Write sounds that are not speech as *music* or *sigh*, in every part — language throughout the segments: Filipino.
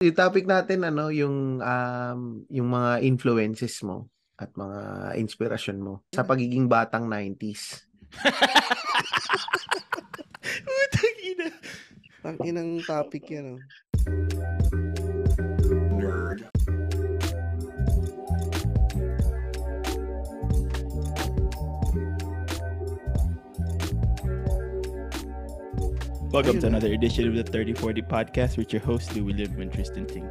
Yung topic natin ano, yung um, yung mga influences mo at mga inspirasyon mo sa pagiging batang 90s. Putang *laughs* ina. Ang inang topic yan. Oh. Nerd. Welcome to another edition of the 3040 podcast with your host, Louis Lim and Tristan Ting.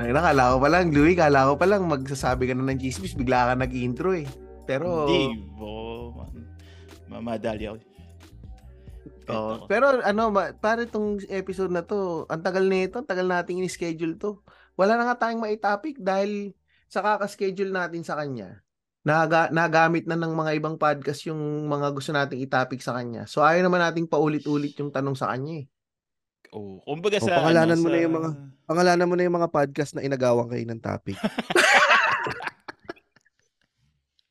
Ay, nakala ko pa lang, Louie, kala ko pa lang magsasabi ka na ng chismis, bigla ka nag-intro eh. Pero, Hindi, bo, man. Mamadali ako. oh, Eto. pero ano, para itong episode na to, ang tagal na ito, ang tagal nating in-schedule to. Wala na nga tayong maitopic dahil sa kaka-schedule natin sa kanya. Naga, nagamit na ng mga ibang podcast yung mga gusto nating itopic sa kanya. So ayaw naman nating paulit-ulit yung tanong sa kanya eh. Oh, kumbaga O, sa pangalanan ano, mo sa... na yung mga- Pangalanan mo na yung mga podcast na inagawan kayo ng topic. *laughs*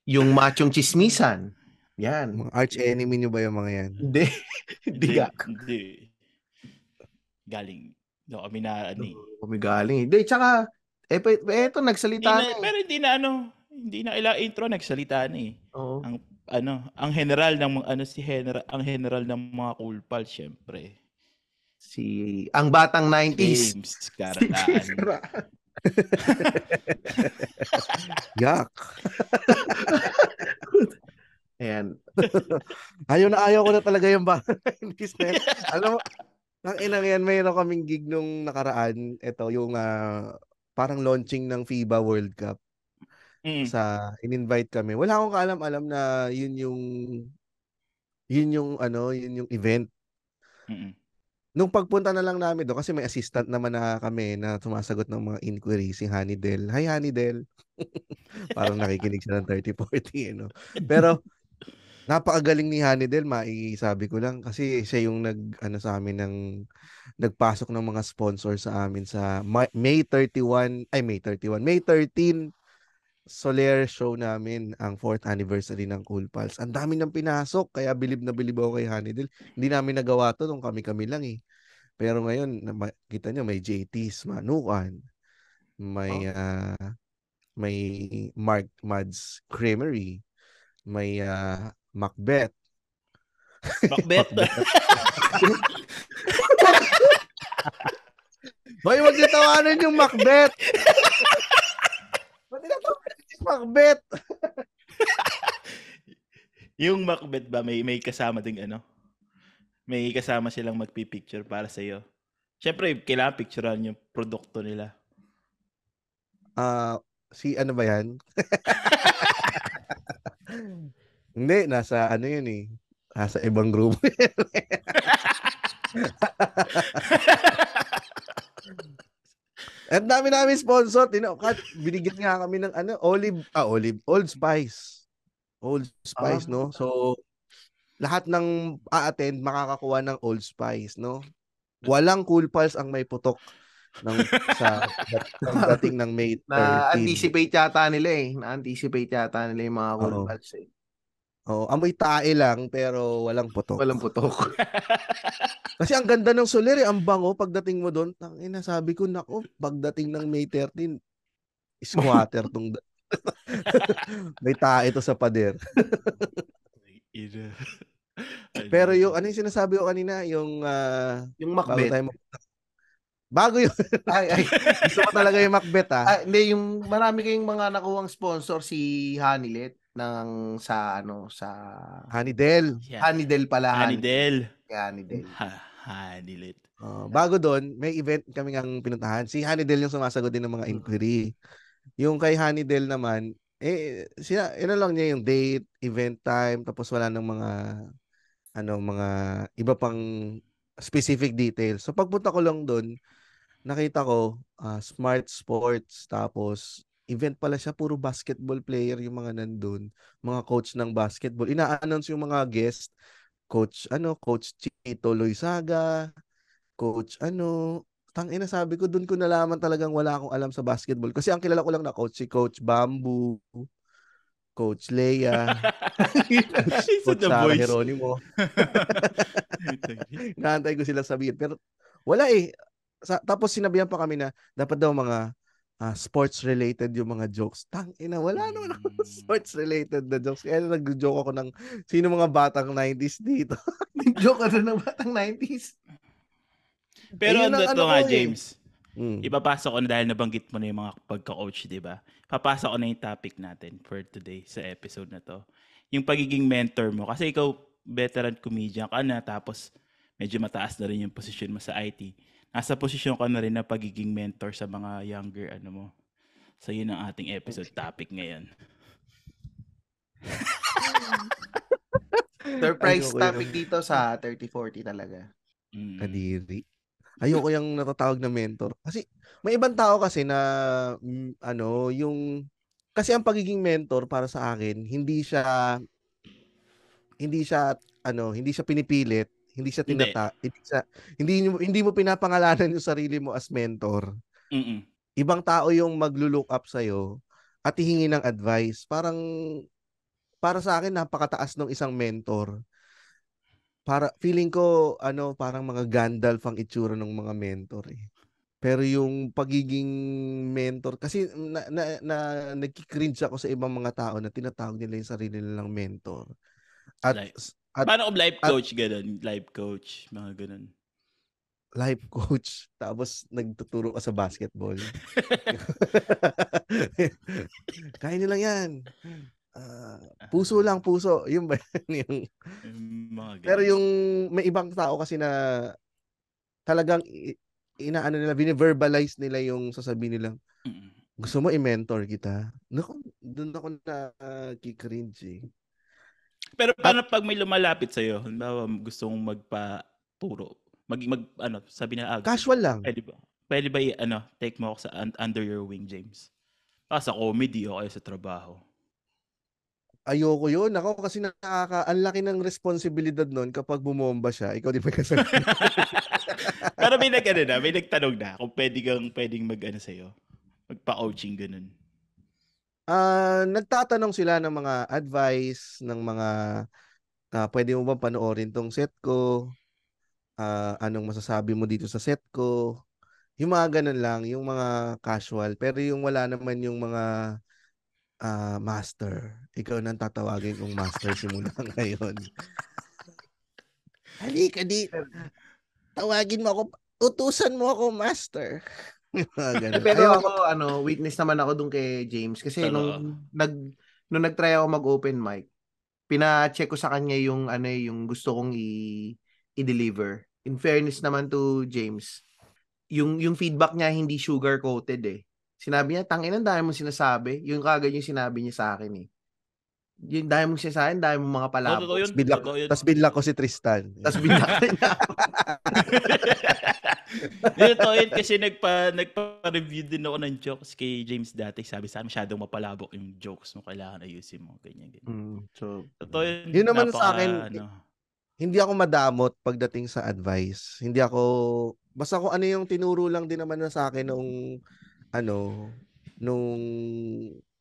Yung machong chismisan. Yan. Mga arch enemy nyo ba yung mga yan? Hindi. *laughs* Hindi Hindi. Galing. No, kami na ano eh. Kumigaling. Hindi, tsaka, eh, eto, nagsalita na, na, eh. pero hindi na ano, hindi na ila intro nagsalita na eh. Oo. Ang ano, ang general ng ano si general, ang general ng mga cool pals syempre. Si, ang batang 90s. James Karataan. *laughs* *laughs* Yak! *laughs* Ayan. Ayaw na ayaw ko na talaga yung ba. Alam mo, ang inang yan, mayroon kaming gig nung nakaraan. Ito, yung ah, parang launching ng FIBA World Cup. Mm. sa in-invite kami. Wala akong kaalam-alam na yun yung yun yung ano, yun yung event. Mm-mm. Nung pagpunta na lang namin doon kasi may assistant naman na kami na sumasagot ng mga inquiries si Honeydel. Hi Honeydel. *laughs* Parang nakikinig siya ng 3040 ano. Pero napakagaling ni Honeydel, maisabi ko lang kasi siya yung nag ano sa amin ng nagpasok ng mga sponsor sa amin sa Ma- May 31 ay May 31 May 13 Soler show namin ang 4th anniversary ng Cool Pals. Ang dami nang pinasok kaya bilib na bilib ako kay Honeydel. Hindi namin nagawa to nung kami-kami lang eh. Pero ngayon, kita nyo, may JT's Manukan, may ah, may Mark Mads Creamery, may ah, Macbeth. Macbeth. Hoy, wag niyo tawanan yung Macbeth! *laughs* Ba't Macbeth? *laughs* yung Macbeth ba may may kasama ding ano? May kasama silang magpi-picture para sa iyo. Syempre, kailangan picturean yung produkto nila. Ah, si ano ba yan? *laughs* Hindi, nasa ano yun eh. Nasa ibang grupo. *laughs* At dami namin sponsor. Tino, kat, binigyan nga kami ng ano, olive, ah, olive, Old Spice. Old Spice, Ah. no? So, lahat ng a-attend makakakuha ng Old Spice, no? Walang Cool Pals ang may putok ng sa ng dating ng May 13. *laughs* Na-anticipate yata nila eh. Na-anticipate yata nila yung mga cool Oo. pals eh. Oh, amoy tae lang pero walang putok. Walang putok. *laughs* Kasi ang ganda ng Soler, eh, ang bango pagdating mo doon. Tangina, sabi ko, nako, pagdating ng May 13, squatter *laughs* tong *laughs* May tae ito sa pader. Pero yung ano yung sinasabi ko kanina, yung ah, yung bago Macbeth. tayo mag- Bago yun. Ay, ay. Gusto ko talaga yung Macbeth ah. Ah, hindi, yung marami kayong mga nakuhang sponsor si Hanilet ng sa ano sa Honeydel. Yeah. Hanidel pala. Hanidel. Hanidel. Ha, Hanilet. Oh, bago doon, may event kami ang pinuntahan. Si Honeydel yung sumasagot din ng mga inquiry. Yung kay Honeydel naman, eh, siya, ano lang niya yung date, event time, tapos wala ng mga, ano, mga iba pang specific details. So, pagpunta ko lang doon, nakita ko, ah, smart sports, tapos, event pala siya, puro basketball player yung mga nandun, mga coach ng basketball. Ina-announce yung mga guest, coach, ano, coach Chito Loizaga, coach, ano, tang ina sabi ko, doon ko nalaman talagang wala akong alam sa basketball. Kasi ang kilala ko lang na coach, si Coach Bamboo, Coach Leia, *laughs* Coach the Sarah voice. Geronimo. *laughs* Naantay ko sila sabihin. Pero wala eh. sa, tapos sinabihan pa kami na dapat daw mga ah, sports related yung mga jokes. Tang ina, wala naman ako Mm. sports related na jokes. Kaya nag-joke ako ng sino mga batang 90s dito. *laughs* Joke ka ng batang 90s. Pero Ayun ano to ano nga, eh. James? Mm. Ipapasok ko na dahil nabanggit mo na yung mga pagka-coach, di ba? Papasok ko na yung topic natin for today sa episode na to. Yung pagiging mentor mo. Kasi ikaw, veteran comedian ka na, tapos medyo mataas na rin yung posisyon mo sa IT. Nasa posisyon ka na rin na pagiging mentor sa mga younger, ano mo. So yun ang ating episode topic ngayon. *laughs* Surprise Ayoko topic dito sa 30-40 talaga. Mm. Kadiri. Ayoko yung natatawag na mentor. Kasi may ibang tao kasi na mm, ano, yung kasi ang pagiging mentor para sa akin, hindi siya hindi siya ano, hindi siya pinipilit, hindi siya Hindi. tinata, hindi siya hindi mo hindi mo pinapangalanan yung sarili mo as mentor. Mm-mm. Ibang tao yung maglo-look up sa at hihingi ng advice. Parang para sa akin napakataas ng isang mentor. Para feeling ko ano parang mga Gandalf ang itsura ng mga mentor eh. Pero yung pagiging mentor kasi na, na, na nagki-cringe ako sa ibang mga tao na tinatawag nila yung sarili nilang mentor. At Like, at Paano kung life at- coach, ganun? Life coach, mga ganun. life coach tapos nagtuturo ka sa basketball. *laughs* Kaya nyo lang yan. Ah, puso lang, puso. Yun ba *laughs* yung, pero yung may ibang tao kasi na talagang inaano nila, bine-verbalize nila yung sasabihin nila, gusto mo i-mentor kita? Naku, doon ako na uh, cringe eh. Pero paano pag may lumalapit sa'yo? Halimbawa, gusto mong magpa-turo. Mag, mag, ano, sabi na, ah, Casual lang. pwede ba? Pwede ba, ano, take mo ako sa un- under your wing, James? Ah, sa comedy o kaya sa trabaho. Ayoko yun. Ako kasi nakaka, ang laki ng responsibilidad nun kapag bumomba siya. Ikaw di ba kasi *laughs* Pero may nag, ano na, may nagtanong na kung pwede kang, pwedeng mag, ano sa'yo, magpa-coaching, ganun. Ah, nagtatanong sila ng mga advice, ng mga ah, pwede mo bang panoorin tong set ko? Ah, anong masasabi mo dito sa set ko? Yung mga ganun lang, yung mga casual. Pero yung wala naman yung mga ah, master. Ikaw nang tatawagin kong master *laughs* simula ngayon. Halika di. Tawagin mo ako. Utusan mo ako, master. *laughs* Ganun. Pero ako, ano, witness naman ako dun kay James. Kasi Oo. nung, nag, nung nag-try ako mag-open mic, pina-check ko sa kanya yung, ano, eh, yung gusto kong i- i-deliver. In fairness naman to James, yung, yung feedback niya hindi sugar-coated eh. Sinabi niya, tangin ang dami mong sinasabi. Yung kagad yung sinabi niya sa akin eh. Yung dami mong sinasabi, dami mong mga yun. Bidlak, Totoo yun. tas bidlak ko si Tristan. Tapos binaka niya ako. Yun, totoo yun kasi nagpa, nagpa-review din ako ng jokes kay James dati. Sabi sa akin, masyadong mapalabok yung jokes mo. Kailangan ayusin mo. Ganyan, ganyan. Mm, so, Totoo yun. Yun naman napaka, sa akin, Ano, hindi ako madamot pagdating sa advice. Hindi ako basta kung ano yung tinuro lang din naman na sa akin nung ano nung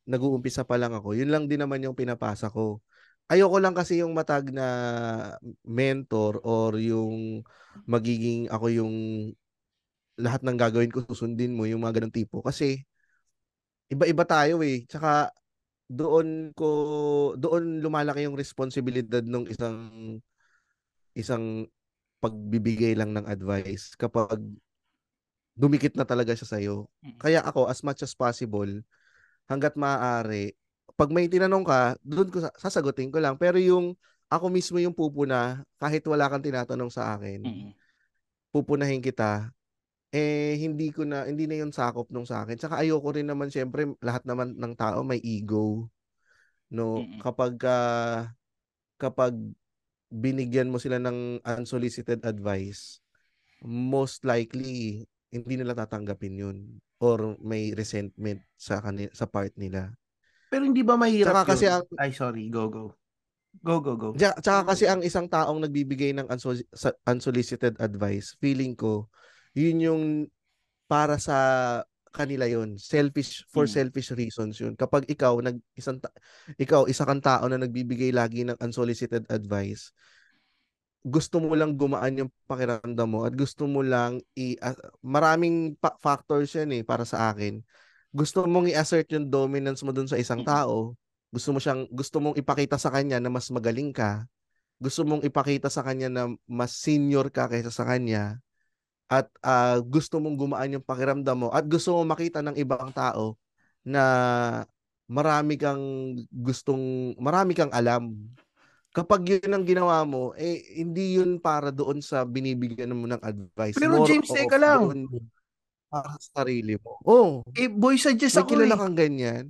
nag-uumpisa pa lang ako. Yun lang din naman yung pinapasa ko. Ayoko lang kasi yung matag na mentor or yung magiging ako yung lahat ng gagawin ko susundin mo yung mga ganung tipo kasi iba-iba tayo eh. Tsaka doon ko doon lumalaki yung responsibilidad ng isang isang pagbibigay lang ng advice kapag dumikit na talaga siya sa'yo. Kaya ako, as much as possible, hanggat maaari, pag may tinanong ka, doon ko sa- sasagutin ko lang. Pero yung ako mismo yung pupuna, kahit wala kang tinatanong sa akin, mm, pupunahin kita, eh hindi ko na hindi na yun sakop nung sa akin. Tsaka ayoko rin naman syempre lahat naman ng tao may ego. No, Mm-mm. kapag ah, kapag binigyan mo sila ng unsolicited advice, most likely hindi nila tatanggapin yun or may resentment sa kanila sa part nila. pero hindi ba mahirap Tsaka kasi ang- Ay, sorry. Go, go. Go, go, go. Tsaka, tsaka kasi ang isang taong nagbibigay ng unsolicited advice, feeling ko, yun yung para sa kanila yun. Selfish, for Mm. selfish reasons yun. Kapag ikaw, nag, isang ta- ikaw, isa kang tao na nagbibigay lagi ng unsolicited advice, gusto mo lang gumaan yung pakiramdam mo at gusto mo lang i ah, maraming pa- factors yan eh para sa akin. Gusto mong i-assert yung dominance mo dun sa isang tao. Gusto mo siyang gusto mong ipakita sa kanya na mas magaling ka. Gusto mong ipakita sa kanya na mas senior ka kaysa sa kanya. At ah, gusto mong gumaan yung pakiramdam mo at gusto mong makita ng ibang tao na marami kang gustong marami kang alam kapag yun ang ginawa mo, eh, hindi yun para doon sa binibigyan mo ng advice. Pero More James, teka lang. Para sa sarili mo. Oh, Eh, boy suggest may ako kilala eh. kang ganyan.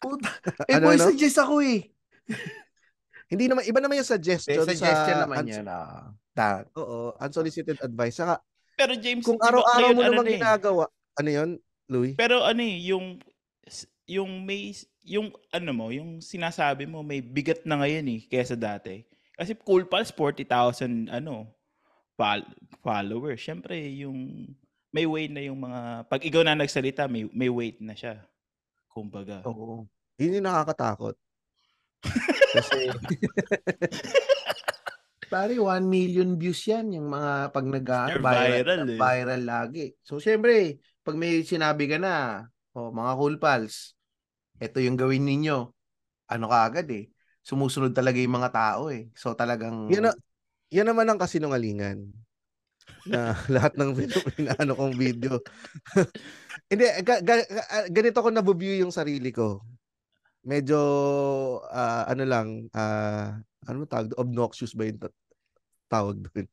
Puta. *laughs* Eh, Ano, boy ano? suggest ako eh. Hindi naman, iba naman yung suggestion, suggestion sa, naman uns- yan. Ah. Ta- Oo, unsolicited advice. Saka, Pero James, kung araw-araw mo ano naman na eh. ginagawa, ano yun, Louis? Pero ano eh, yung yung may yung ano mo, yung sinasabi mo may bigat na ngayon eh kaysa dati. Kasi Cool Pals 40,000 ano fol- followers. Syempre yung may weight na yung mga pag ikaw na nagsalita, may may weight na siya. Kumbaga. Oo. Yun yung nakakatakot. *laughs* Kasi, Pare, 1 million views yan, yung mga pag nag viral, viral eh. viral lagi. So, syempre, pag may sinabi ka na, oh, mga cool pals, ito yung gawin ninyo. Ano ka agad eh. Sumusunod talaga yung mga tao eh. So, talagang... yan, na, yan naman ang kasinungalingan. na *laughs* lahat ng video, pinaano kong video. *laughs* Hindi, ga, ga, ga- ganito ko nabu-view yung sarili ko. Medyo, ah, ano lang, ah, ano tawag, doon? obnoxious ba yung ta- tawag doon?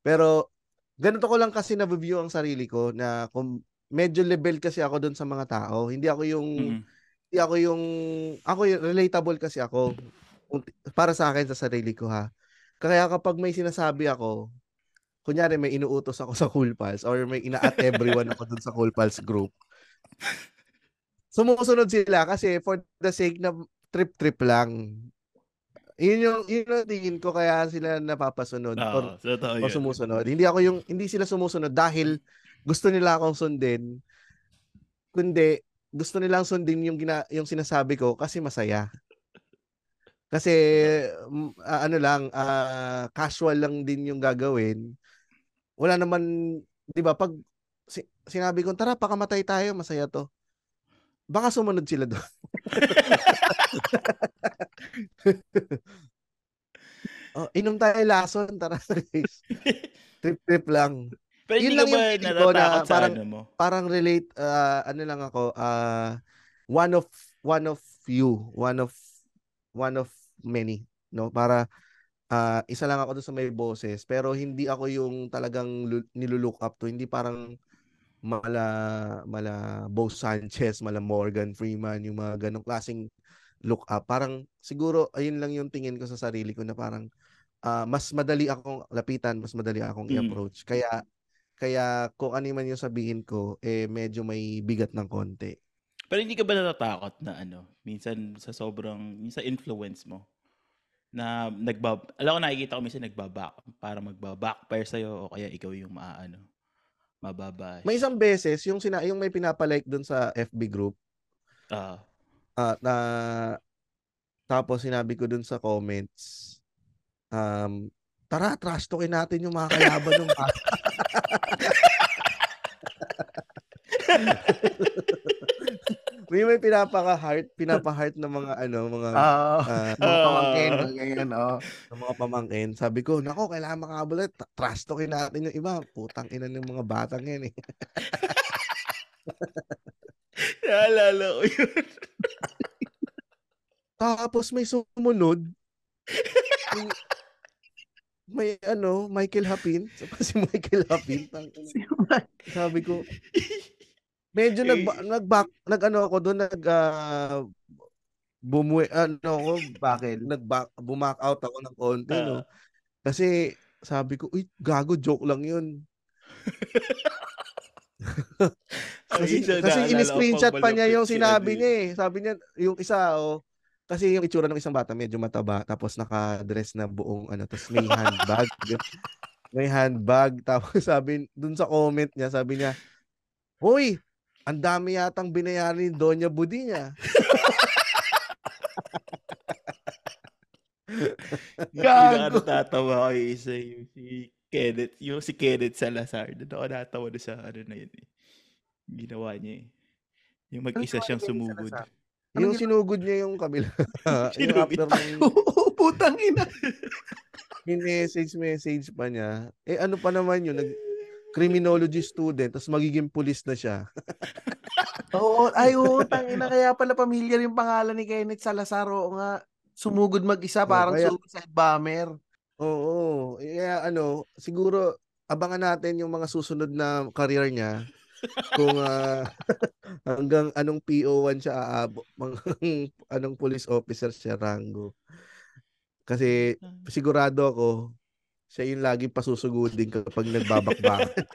Pero, ganito ko lang kasi nabu-view ang sarili ko na kung medyo level kasi ako doon sa mga tao. Hindi ako yung, Mm. Hindi ako yung, ako yung relatable kasi ako. Para sa akin, sa sarili ko ha. Kaya kapag may sinasabi ako, kunyari may inuutos ako sa Cool Pals or may ina-at everyone ako dun sa Cool Pals group, sumusunod sila kasi for the sake na trip-trip lang. Yun yung, yun yung tingin ko kaya sila napapasunod or, Oo, totoo o yun. sumusunod. Hindi ako yung, hindi sila sumusunod dahil gusto nila akong sundin, kundi gusto nilang sundin yung, gina, yung sinasabi ko kasi masaya. Kasi ah, ano lang, ah, casual lang din yung gagawin. Wala naman, 'di ba, pag si- sinabi ko, tara, pakamatay tayo, masaya to. Baka sumunod sila doon. *laughs* oh, inom tayo lason, tara guys. Trip-trip lang. Pero Yun hindi lang yung feeling ko na parang- ano mo? Parang relate, ah, ano lang ako, ah, one of, one of you, one of, one of many, no? Para, ah, isa lang ako doon sa may boses, pero hindi ako yung talagang lu- nilulook up to, hindi parang mala, mala Bo Sanchez, mala Morgan Freeman, yung mga ganong klaseng look up. Parang, siguro, ayun lang yung tingin ko sa sarili ko na parang, ah, mas madali akong lapitan, mas madali akong Mm. i-approach. Kaya, kaya kung ano man yung sabihin ko, eh medyo may bigat ng konti. Pero hindi ka ba natatakot na ano, minsan sa sobrang, minsan influence mo, na nagbab, alam ko nakikita ko minsan nagbabak, para magbabackfire sa'yo o kaya ikaw yung maaano, mababa. May isang beses, yung, sina, yung may pinapalike dun sa FB group, Ah, ah, na tapos sinabi ko dun sa comments, um, tara, trash talkin natin yung mga kalaban ng bata. *laughs* may may pinapaka-heart, pinapa-heart ng mga ano, mga Ah, ah, mga pamangkin, ganyan, oh. ng mga pamangkin. Sabi ko, nako, kailangan makabulat. Trash talkin natin yung iba. Putang ina ng mga batang yan eh. *laughs* naalala ko yun. Tapos may sumunod. *laughs* May ano, Michael Hapin. *laughs* Si Michael Hapin. Sabi ko, medyo nag nag nag ano ako doon nag uh, bumuwi ano ako Bakit? nag bumak out ako ng konti Ah. no. Kasi sabi ko, uy, gago joke lang 'yun. Kasi, kasi in-screenshot pa niya yung sinabi niya eh. Sabi niya, yung isa, oh, kasi yung itsura ng isang bata medyo mataba, tapos naka-dress na buong ano, tapos may handbag. *laughs* may handbag. Tapos *laughs* sabi, dun sa comment niya, sabi niya, Hoy, ang dami yatang binayaran ni Doña Budi niya. *laughs* Yung pinaka natatawa ko yung isa yung si Kenneth, yung si Kenneth Salazar. Doon ako natawa doon sa ano na yun eh. Ginawa niya eh. Yung mag-isa ni siyang sumugod. Salazar? Anong yung sinugod niya yung kabila. *laughs* yung after ng *laughs* Oo, putang ina. message message pa niya. Eh ano pa naman yun, nag criminology student, tapos magiging pulis na siya. *laughs* Oo, ay oo, tangina kaya pala pamilyar yung pangalan ni Kenneth Salazar. Oo nga, sumugod mag-isa Oo, parang kaya- suicide bomber. Oo. Kaya ano, siguro abangan natin yung mga susunod na career niya kung ah, *laughs* hanggang anong PO1 siya aabot, *laughs* anong police officer siya rango. Kasi sigurado ako siya yung lagi pasusugudin kapag nagbabakbakan. *laughs*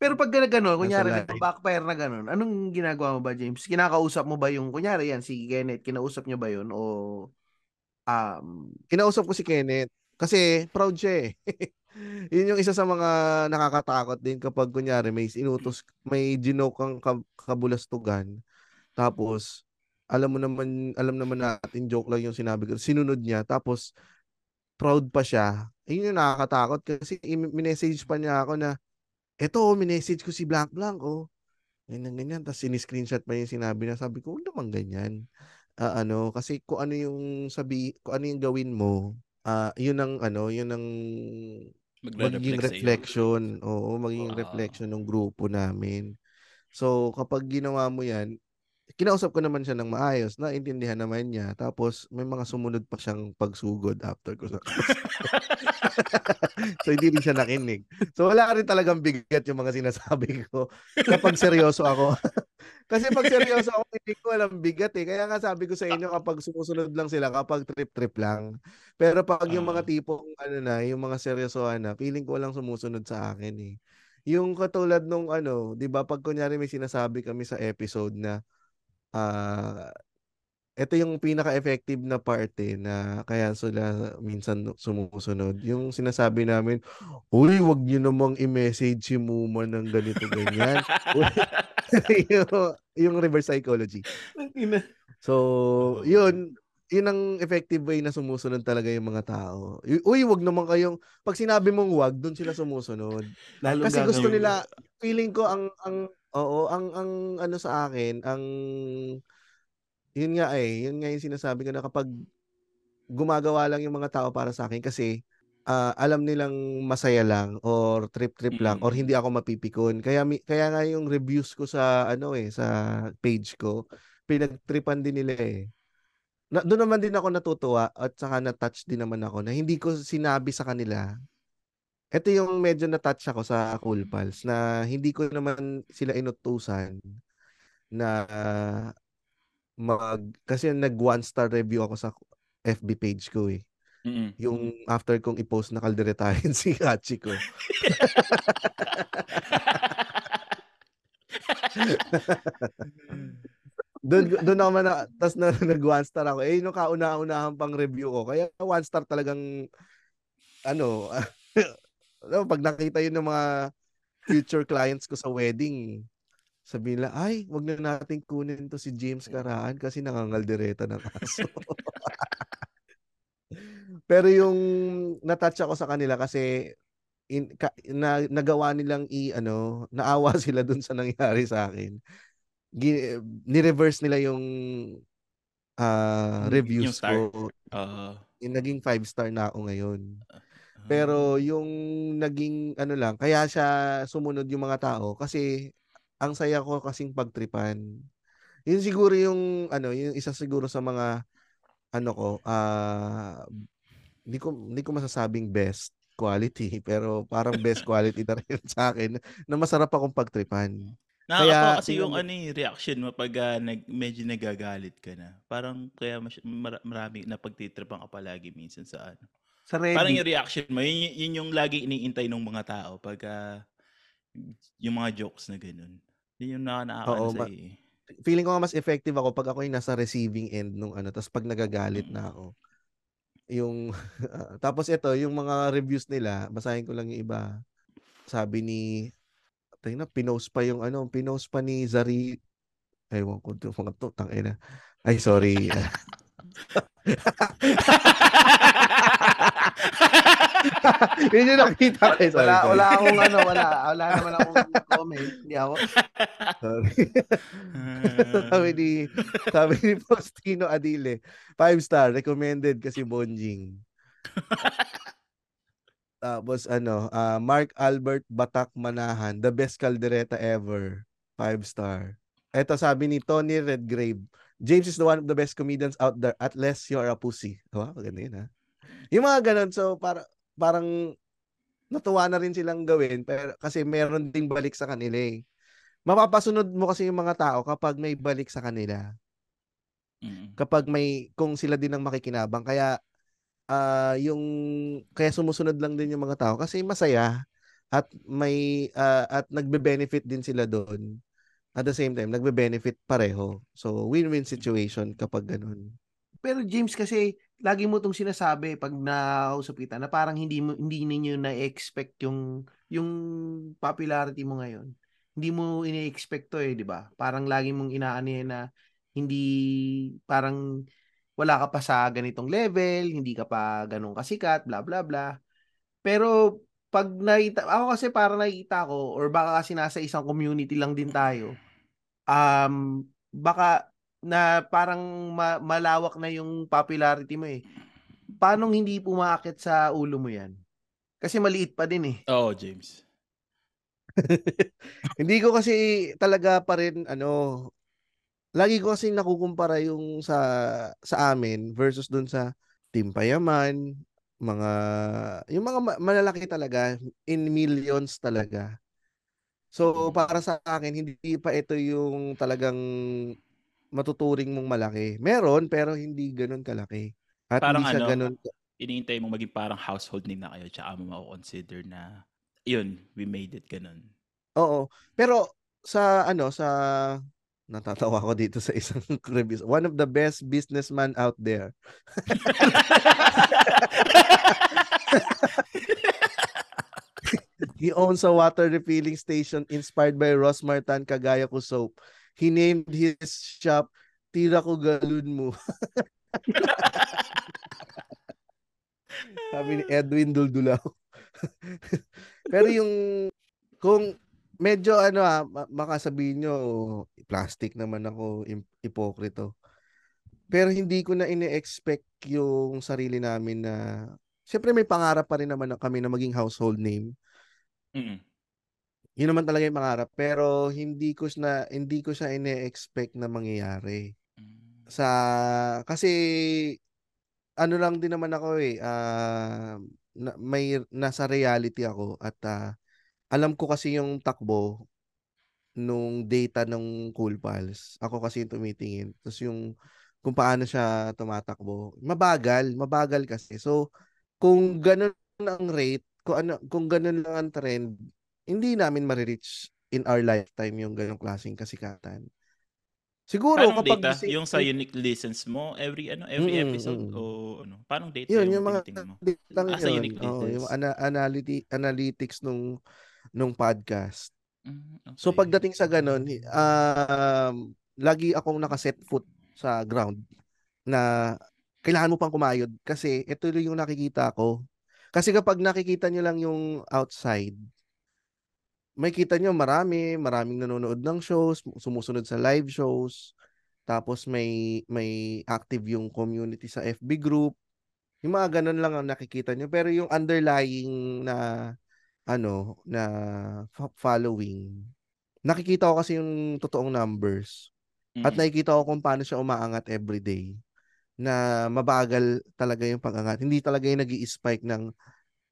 Pero pag gano'n, kunyari, backfire na gano'n, anong ginagawa mo ba, James? Kinakausap mo ba yung, kunyari yan, si Kenneth, kinausap niyo ba yun? O, um, Kinausap ko si Kenneth kasi proud siya eh. Yun yung isa sa mga nakakatakot din kapag kunyari may inutos, may ginokang kang kabulastugan. Tapos alam mo naman, alam naman natin joke lang yung sinabi ko. Sinunod niya tapos proud pa siya. Yun yung nakakatakot kasi minessage pa niya ako na eto, minessage ko si Blank Blank oh. Ganyan, ganyan. Tapos siniscreenshot pa yung sinabi na sabi ko, huwag naman ganyan. Ah, ano, kasi kung ano yung sabi, kung ano yung gawin mo, ah, yun ang ano, yun ang magiging reflection. Oo, magiging Wow. reflection ng grupo namin. So, kapag ginawa mo yan, kinausap ko naman siya ng maayos, naintindihan naman niya. Tapos, may mga sumunod pa siyang pagsugod after ko sa *laughs* So, hindi rin siya nakinig. So, wala rin talagang bigat yung mga sinasabi ko kapag seryoso ako. *laughs* Kasi pag seryoso ako, hindi ko alam bigat eh. Kaya nga sabi ko sa inyo, kapag sumusunod lang sila, kapag trip-trip lang. Pero pag yung mga Ah. tipong, ano na, yung mga seryosohan na, feeling ko walang sumusunod sa akin eh. Yung katulad nung ano, di ba, pag kunyari may sinasabi kami sa episode na, ah, ito yung pinaka-effective na parte na kaya sila minsan sumusunod. Yung sinasabi namin, Uy, wag niyo namang i-message si Muma ng ganito ganyan. *laughs* *laughs* yung, yung reverse psychology. So, yun, yun ang effective way na sumusunod talaga yung mga tao. Uy, wag naman kayong, pag sinabi mong wag, doon sila sumusunod. Lalong Kasi gusto nila, feeling ko ang, ang, oo, ang, ang, ano sa akin, ang, yun nga eh, yun nga yung sinasabi ko na kapag gumagawa lang yung mga tao para sa akin kasi ah, alam nilang masaya lang or trip-trip lang or Mm. hindi ako mapipikon. Kaya kaya nga yung reviews ko sa ano eh sa page ko, pinagtripan din nila eh. Na, doon naman din ako natutuwa at saka na-touch din naman ako na hindi ko sinabi sa kanila. Ito yung medyo na-touch ako sa Cool Pals na hindi ko naman sila inutusan na mag kasi nag one star review ako sa FB page ko eh. Mm-mm. Yung after kong i-post na kalderetahin *laughs* si Hachiko. Doon doon ako man tas na *laughs* nag one star ako. Eh yung kauna-unahan pang review ko. Kaya one star talagang ano, *laughs* ano pag nakita yun ng mga future clients ko sa wedding, sabi nila, ay, wag na nating kunin to si James Karaan kasi nangangaldereta ng aso. *laughs* Pero yung natouch ako sa kanila kasi in, ka, na, nagawa nilang i ano, naawa *laughs* sila dun sa nangyari sa akin. Gi, ni-reverse nila yung Yung- reviews yung star. ko. Oo. Yung naging five star na ako ngayon. Ah. Pero yung naging ano lang, kaya siya sumunod yung mga tao kasi ang saya ko kasing pagtripan. Yun siguro yung ano, yung isa siguro sa mga ano ko, ah hindi ko hindi ko masasabing best quality, *laughs* pero parang best quality na rin sa akin na masarap akong pagtripan. Nakakatawa Kaya, kasi yung tingnan ano yung reaction mo pag ah, nag, medyo nagagalit ka na. Parang kaya mas, mar- marami na pagtitripan ka palagi minsan sa ano. Sa Reddit. Parang yung reaction mo, yun, yun yung lagi iniintay ng mga tao pag ah, yung mga jokes na ganun. Yun yung naka- nakakaano sa ma- eh. Feeling ko nga mas effective ako pag ako yung nasa receiving end nung ano, tapos pag nagagalit Mm. na ako. Yung *laughs* tapos ito, yung mga reviews nila, basahin ko lang yung iba. Sabi ni tingnan, pinost pa yung ano, pinost pa ni Zari Ewan ko mga to, tangina. Ay, sorry. *laughs* *laughs* *laughs* Yun yung nakita ko. eh. Sorry, Wala, sorry. wala akong ano, wala. Wala naman akong comment. Hindi ako. Sorry. *laughs* sabi ni, sabi ni Faustino Adile, five star, recommended kasi Bonjing. *laughs* Tapos ano, ah, Mark Albert Batak Manahan, the best caldereta ever. Five star. Ito sabi ni Tony Redgrave, James is the one of the best comedians out there at less you're a pussy. Wow, maganda yun ha. Yung mga ganun, so para, parang natuwa na rin silang gawin pero kasi meron ding balik sa kanila eh. Mapapasunod mo kasi yung mga tao kapag may balik sa kanila. Mm. Kapag may, kung sila din ang makikinabang. Kaya, ah yung, kaya sumusunod lang din yung mga tao kasi masaya at may, ah, at nagbe-benefit din sila doon. At the same time, nagbe-benefit pareho. So, win-win situation kapag ganun. Pero James kasi lagi mo tong sinasabi pag nakausap na parang hindi mo hindi ninyo na-expect yung yung popularity mo ngayon. Hindi mo ini-expect to eh, di ba? Parang lagi mong inaano na hindi parang wala ka pa sa ganitong level, hindi ka pa ganun kasikat, bla bla bla. Pero pag nakita, ako kasi parang nakita ko or baka kasi nasa isang community lang din tayo. Um, baka na parang ma- malawak na yung popularity mo eh. Paano hindi pumakit sa ulo mo yan? Kasi maliit pa din eh. Oo, James. *laughs* Hindi ko kasi talaga pa rin ano lagi ko kasi nakukumpara yung sa sa amin versus dun sa Team Payaman, mga yung mga ma- malalaki talaga in millions talaga. So para sa akin hindi pa ito yung talagang matuturing mong malaki. Meron pero hindi ganoon kalaki. At Parang hindi siya ano, ganun Iniintay mo maging parang household name na kayo tsaka mo mako-consider na yun, we made it ganun. Oo. Pero sa ano sa natatawa ko dito sa isang *laughs* review. One of the best businessman out there. *laughs* He owns a water refilling station inspired by Ross Martin Kagaya ko soap. He named his shop Tira ko galun mo. *laughs* Sabi ni Edwin Duldulao. *laughs* Pero yung kung medyo ano ah, ma- makasabihin nyo, plastic naman ako, ipokrito. Pero hindi ko na ine-expect yung sarili namin na Siyempre may pangarap pa rin naman na kami na maging household name. Mm. Yun naman talaga yung pangarap. Pero hindi ko na hindi ko siya ine-expect na mangyayari. Mm. Sa kasi ano lang din naman ako eh ah, na, may nasa reality ako at ah, alam ko kasi yung takbo nung data ng Cool Pals. Ako kasi yung tumitingin. Tapos yung kung paano siya tumatakbo. Mabagal, mabagal kasi. So, kung ganun ang rate, kung ano kung ganun lang ang trend, hindi namin ma-reach in our lifetime yung ganung klaseng kasikatan. Siguro Paano kapag data? si- Yung sa unique listens mo every ano every Mm, episode mm. o ano? Paano data Yun, yung, yung mga mo? data Ah, sa yun. unique Oo, yung details. ana- analyti- analytics nung nung podcast. Mm, So okay. pagdating sa ganun, um, lagi akong nakaset foot sa ground na kailangan mo pang kumayod kasi ito yung nakikita ko. Kasi kapag nakikita nyo lang yung outside, may kita nyo marami, maraming nanonood ng shows, sumusunod sa live shows, tapos may may active yung community sa FB group. Yung mga ganun lang ang nakikita nyo. Pero yung underlying na ano, na fo- following, nakikita ko kasi yung totoong numbers. At Mm. nakikita ko kung paano siya umaangat everyday. Na mabagal talaga yung pag-angat. Hindi talaga yung nag spike ng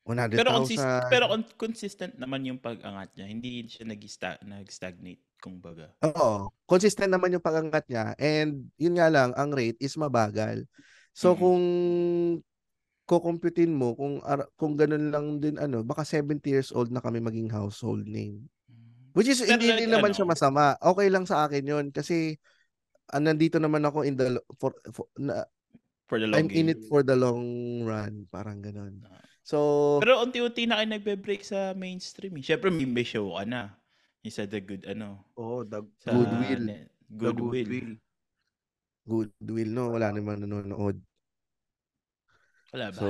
100,000. Pero consist pero con- consistent naman yung pag-angat niya. Hindi siya nag-sta- nag-stagnate kumbaga. Oo. Consistent naman yung pag-angat niya. And yun nga lang, ang rate is mabagal. So Mm. kung kukumputin mo, kung, ar- kung ganun lang din, ano, baka 70 years old na kami maging household name. Which is, Pero hindi like, din naman ano, siya masama. Okay lang sa akin yun. Kasi, ah, nandito naman ako in the, for, for na, for the long I'm in game. it for the long run. Parang ganun. Ah. So, Pero unti-unti na kayo nagbe-break sa mainstream. Eh. Siyempre may, may show ka na. Yung sa The Good ano. Oh, the Sa Goodwill. ne- the Goodwill. goodwill. Goodwill, no? Wala namang nanonood. Wala ba? So,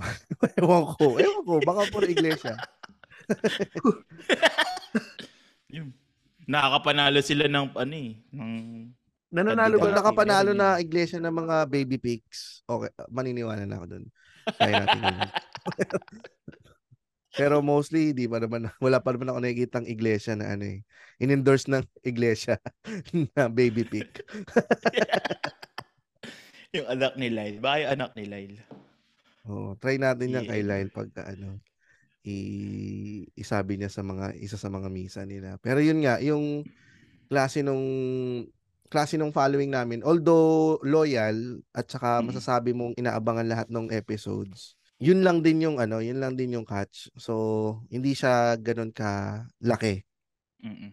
*laughs* ewan ko. Ewan ko. Baka puro iglesia. *laughs* Yun. Nakakapanalo sila ng ano eh, ng Nananalo ba na? nakapanalo na iglesia ng mga baby pigs, okay, maniniwala na ako dun. Kaya natin yun. *laughs* Pero mostly, di pa naman, wala pa naman ako nakikitang iglesia na ano eh. In-endorse ng *laughs* iglesia na baby pig. *laughs* yung anak ni Lyle. Baka yung anak ni Lyle. Oh, try natin yan kay Yeah. Lyle pagka ano, i isabi niya sa mga isa sa mga misa nila. Pero yun nga, yung klase nung klase nung following namin, although loyal at saka Mm. masasabi mong inaabangan lahat ng episodes, yun lang din yung ano, yun lang din yung catch. So, hindi siya ganun ka laki. Mm-mm.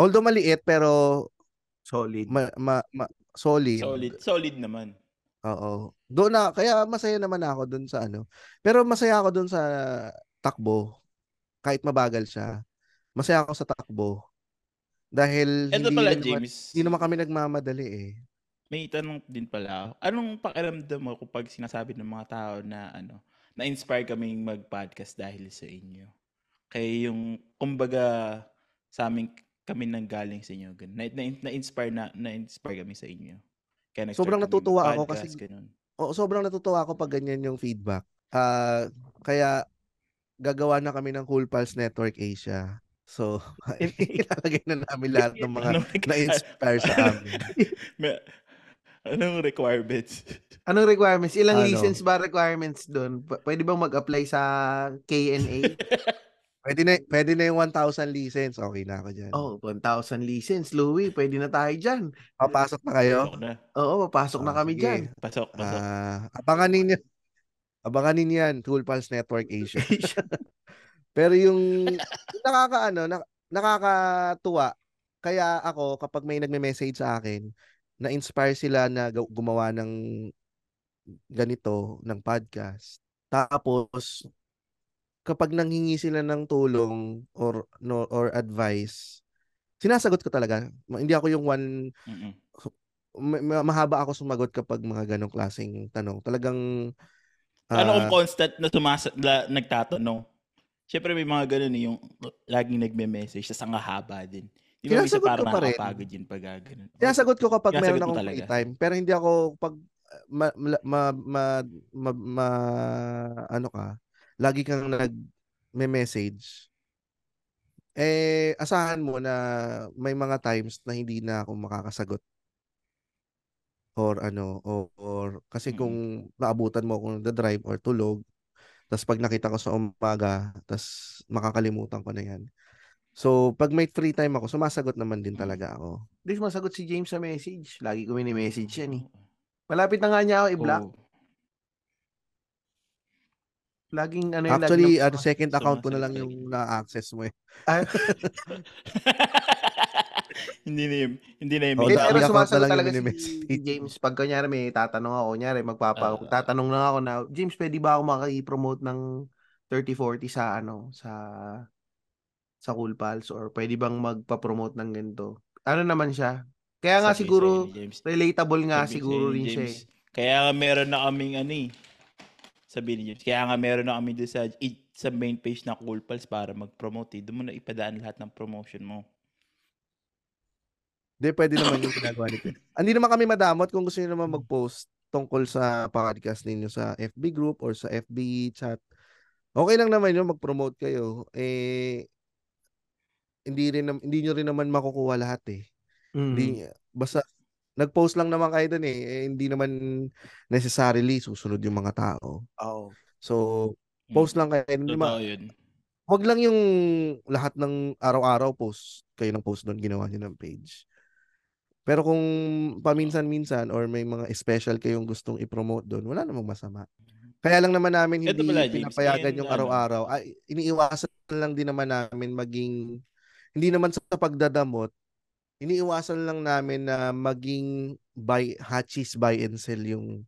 Although maliit pero Solid. ma, ma, ma- solid. Solid. Solid naman. Oo. Doon na kaya masaya naman ako doon sa ano. Pero masaya ako doon sa takbo. Kahit mabagal siya. Masaya ako sa takbo. Dahil Ito hindi pala, naman, James. hindi naman kami nagmamadali eh. May tanong din pala. Anong pakiramdam mo kapag sinasabi ng mga tao na ano, na-inspire kaming mag-podcast dahil sa inyo? Kaya yung, kumbaga, sa amin kami nang galing sa inyo. Ganun. Na, na, na-inspire na, na-inspire kami sa inyo. Kaya Sobrang natutuwa ako kasi- ganun. O, sobrang natutuwa ako pag ganyan yung feedback. Ah, kaya gagawa na kami ng Cool Pals Network Asia. So, *laughs* ilalagay na namin lahat ng mga na-inspire sa amin. *laughs* Anong requirements? Anong requirements? Ilang Ano? license ba requirements doon? P- pwede bang mag-apply sa KNA? *laughs* Pwede na, pwede na yung 1,000 license. Okay na ako dyan. oh, 1,000 license, Louie. Pwede na tayo dyan. Papasok na kayo? Pasok na. Oo, papasok na Ah, kami sige. dyan. Pasok, pasok. Ah, abangan ninyo. Abangan ninyo yan, Cool Pals Network Asia. Pero yung *laughs* nakakaano, na, nakakatuwa. Kaya ako kapag may nagme-message sa akin, na-inspire sila na gumawa ng ganito, ng podcast. Tapos kapag nanghingi sila ng tulong or no or advice, sinasagot ko talaga. Hindi ako yung one Mm-mm. ma- ma- mahaba ako sumagot kapag mga ganong klaseng tanong. Talagang Ano ah, kung constant na tumasa, la, nagtatanong? Siyempre may mga ganun eh, yung laging nagme-message, tas ang haba din. Di ba minsan parang pa nakakapagod yun pag ah, ganun. Sinasagot ko kapag meron akong free time, pero hindi ako pag ma, ma, ma, ma, ma- ma- ano ka, lagi kang nag may message. Eh asahan mo na may mga times na hindi na ako makakasagot. Or ano, or, or kasi kung naabutan mo ako ng drive or tulog, tas pag nakita ko sa umaga, tas makakalimutan ko na yan. So, pag may free time ako, sumasagot naman din Mm. talaga ako. Hindi masagot si James sa message. Lagi ko mini-message yan eh. Malapit na nga niya ako i-block. Oo. Laging ano yun, lagi Actually, na- ano, second account ko na lang Sumasagot yung na-access mo eh. *laughs* Hindi na yung, hindi na yung Eh, dami pero sumasagot talaga si. *laughs* James. Pag kunyari may tatanong ako, kunyari magpapa, Ah. tatanong lang ako na, James, pwede ba ako maki-promote ng 30-40 sa ano, sa sa Cool Pals or pwede bang magpa-promote ng ganito? Ano naman siya? Kaya nga Sabi siguro relatable nga Sabi siguro rin siya eh. Kaya nga meron na kaming ano eh. Sabi ni James, kaya nga meron na kami doon sa, sa main page na Cool Pals para mag-promote eh. Doon mo na ipadaan lahat ng promotion mo. Hindi, pwede naman yung ginagawa nito. Hindi naman kami madamot kung gusto niyo naman mag-post tungkol sa podcast ninyo sa FB group or sa FB chat. Okay lang naman yun, mag-promote kayo. Eh, hindi rin hindi nyo rin naman makukuha lahat eh. Mm. Hindi basta nag-post lang naman kayo dun eh. eh hindi naman necessarily susunod yung mga tao. Oo. So, Mm. post lang kayo. Hindi ma- Totoo yun. Wag lang yung lahat ng araw-araw post kayo ng post doon ginawa niyo ng page. Pero kung paminsan-minsan or may mga special kayong gustong i-promote doon, wala namang masama. Kaya lang naman namin hindi pala, James, pinapayagan yung ano? araw-araw. Ay, iniiwasan lang din naman namin maging hindi naman sa pagdadamot, iniiwasan lang namin na maging buy hatches buy and sell yung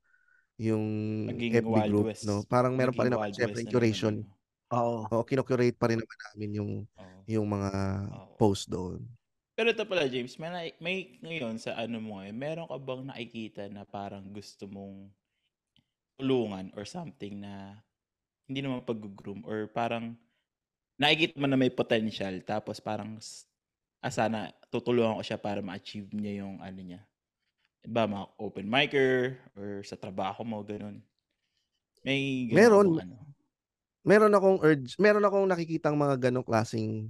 yung Maging FB Wild group, West. no? Parang meron pa rin Maging naman Wild syempre curation. Oo. O, kinokurate pa rin naman namin yung. Oo. yung mga Oo. post doon. Pero ito pala, James, may, na- may ngayon sa ano mo eh, meron ka bang nakikita na parang gusto mong tulungan or something na hindi naman pag-groom or parang nakikita mo na may potential tapos parang ah, sana tutulungan ko siya para ma-achieve niya yung ano niya. Ba, mga open micer or sa trabaho mo, ganun. May ganun Meron. bang ano? Meron akong urge, meron akong nakikitang mga ganong klasing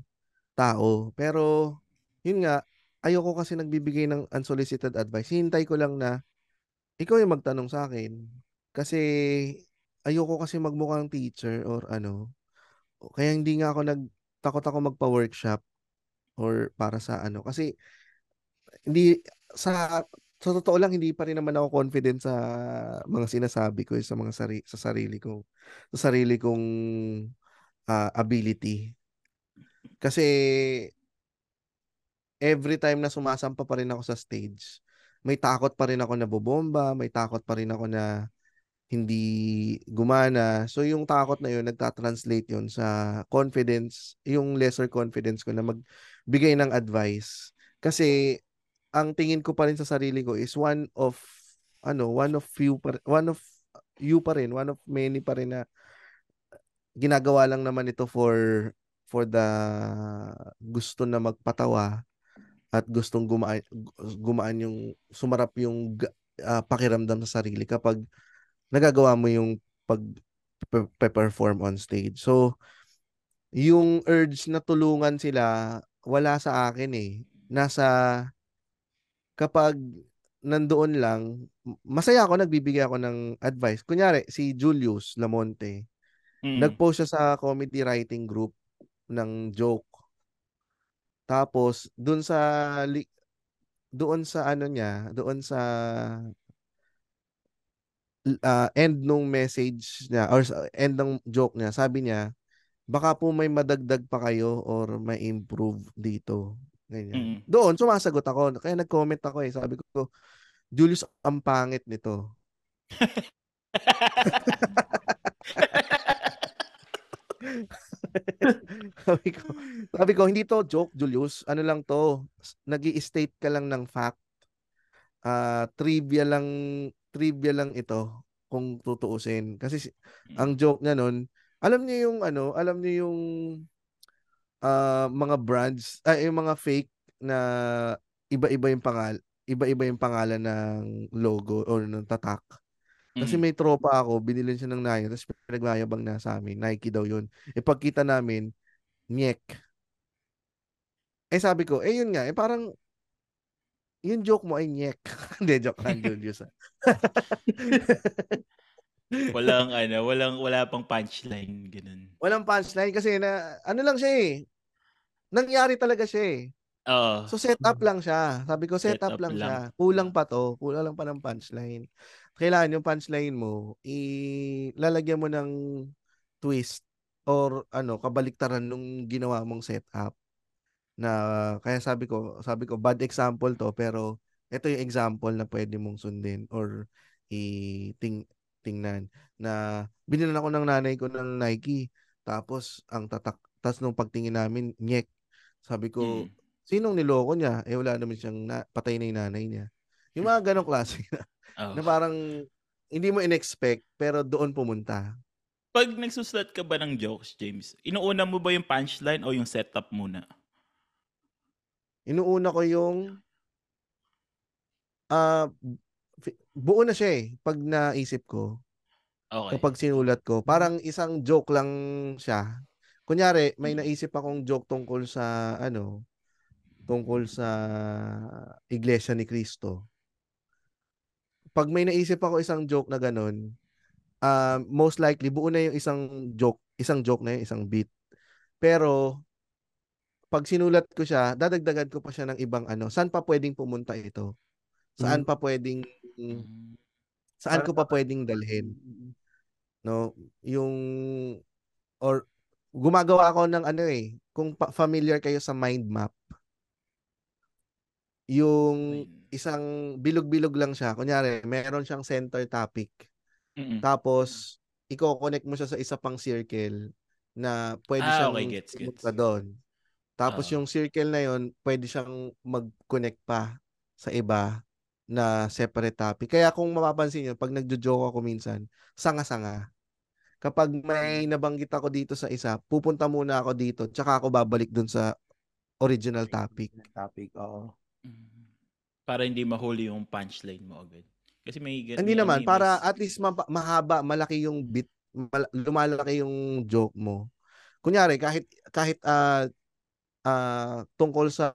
tao. Pero, yun nga, ayoko kasi nagbibigay ng unsolicited advice. Hintay ko lang na ikaw yung magtanong sa akin. Kasi, ayoko kasi magmukhang teacher or ano. Kaya hindi nga ako nag, takot ako magpa-workshop or para sa ano. Kasi, hindi, sa, sa totoo lang, hindi pa rin naman ako confident sa mga sinasabi ko, eh, sa mga sari, sa sarili ko, sa sarili kong ah, ability. Kasi every time na sumasampa pa rin ako sa stage, may takot pa rin ako na bobomba, may takot pa rin ako na hindi gumana. So yung takot na yun, nagta-translate yun sa confidence, yung lesser confidence ko na magbigay ng advice. Kasi ang tingin ko pa rin sa sarili ko is one of ano, one of few one of you pa rin, one of many pa rin na ginagawa lang naman ito for for the gusto na magpatawa at gustong gumaan gumaan yung sumarap yung ah, pakiramdam sa sarili kapag nagagawa mo yung pag pe- perform on stage. So yung urge na tulungan sila wala sa akin eh. Nasa kapag nandoon lang masaya ako nagbibigay ako ng advice. Kunyari si Julius Lamonte Mm. Nag-post siya sa comedy writing group ng joke. Tapos doon sa li- doon sa ano niya, doon sa uh, end nung message niya or end ng joke niya, sabi niya, baka po may madagdag pa kayo or may improve dito. Ganyan. Mm. Doon sumasagot ako. Kaya nag-comment ako eh. Sabi ko, Julius, ang pangit nito. *laughs* *laughs* sabi ko, sabi ko, hindi to joke, Julius. Ano lang to? nag state ka lang ng fact. Ah, trivia lang, trivia lang ito kung tutuusin. Kasi si- ang joke niya nun, alam niyo yung ano, alam niyo yung ah, mga brands, ay yung mga fake na iba-iba yung pangal, iba-iba yung pangalan ng logo or ng tatak. Kasi Mm. may tropa ako, binilin siya ng Nike, tapos pinagmayabang na sa amin, Nike daw yun. E pagkita namin, nyek. Eh sabi ko, eh yun nga, eh parang, yung joke mo ay nyek. *laughs* Hindi, joke lang, *laughs* Julius. ah. walang *laughs* ano, walang wala pang punchline ganun. Walang punchline kasi na, ano lang siya eh. Nangyari talaga siya eh. Oo. So set up lang siya. Sabi ko set, Set up, up lang, lang. siya. Kulang pa to. Kulang lang pa ng punchline. Kailangan yung punchline mo, ilalagyan mo ng twist or ano, kabaliktaran nung ginawa mong setup. Na kaya sabi ko, sabi ko bad example to pero ito yung example na pwede mong sundin or i-ting tingnan na binilan ako ng nanay ko ng Nike tapos ang tatak tapos nung pagtingin namin nyek sabi ko Mm. sinong niloko niya? Eh wala naman siyang na, patay na yung nanay niya. Yung mga ganong klase na, Oo. na parang hindi mo in-expect pero doon pumunta. Pag nagsusulat ka ba ng jokes, James, inuuna mo ba yung punchline o yung setup muna? Inuuna ko yung fi- buo na siya eh pag naisip ko Okay. kapag sinulat ko. Parang isang joke lang siya. Kunyari, may naisip akong joke tungkol sa ano, tungkol sa Iglesia ni Cristo. Pag may naisip ako isang joke na ganun, ah, most likely buo na yung isang joke, isang joke na yun, isang beat. Pero pag sinulat ko siya, dadagdagan ko pa siya ng ibang ano, saan pa pwedeng pumunta ito? Saan pa pwedeng saan ko pa pwedeng dalhin? No, yung or gumagawa ako ng ano eh, kung familiar kayo sa mind map. Yung isang bilog-bilog lang siya. Kunyari, meron siyang center topic. Mm-mm. Tapos, i-connect mo siya sa isa pang circle na pwede Ah, siyang okay, gets, gets. doon. Tapos Oo. yung circle na yun, pwede siyang mag-connect pa sa iba na separate topic. Kaya kung mapapansin nyo, pag nagjo-joke ako minsan, sanga-sanga. Kapag may nabanggit ako dito sa isa, pupunta muna ako dito, tsaka ako babalik dun sa original topic. Topic, oo. Mm. Para hindi mahuli yung punchline mo agad. Kasi may gan- Hindi naman, para at least ma- mahaba, malaki yung bit, mal- lumalaki yung joke mo. Kunyari, kahit kahit ah ah, tungkol sa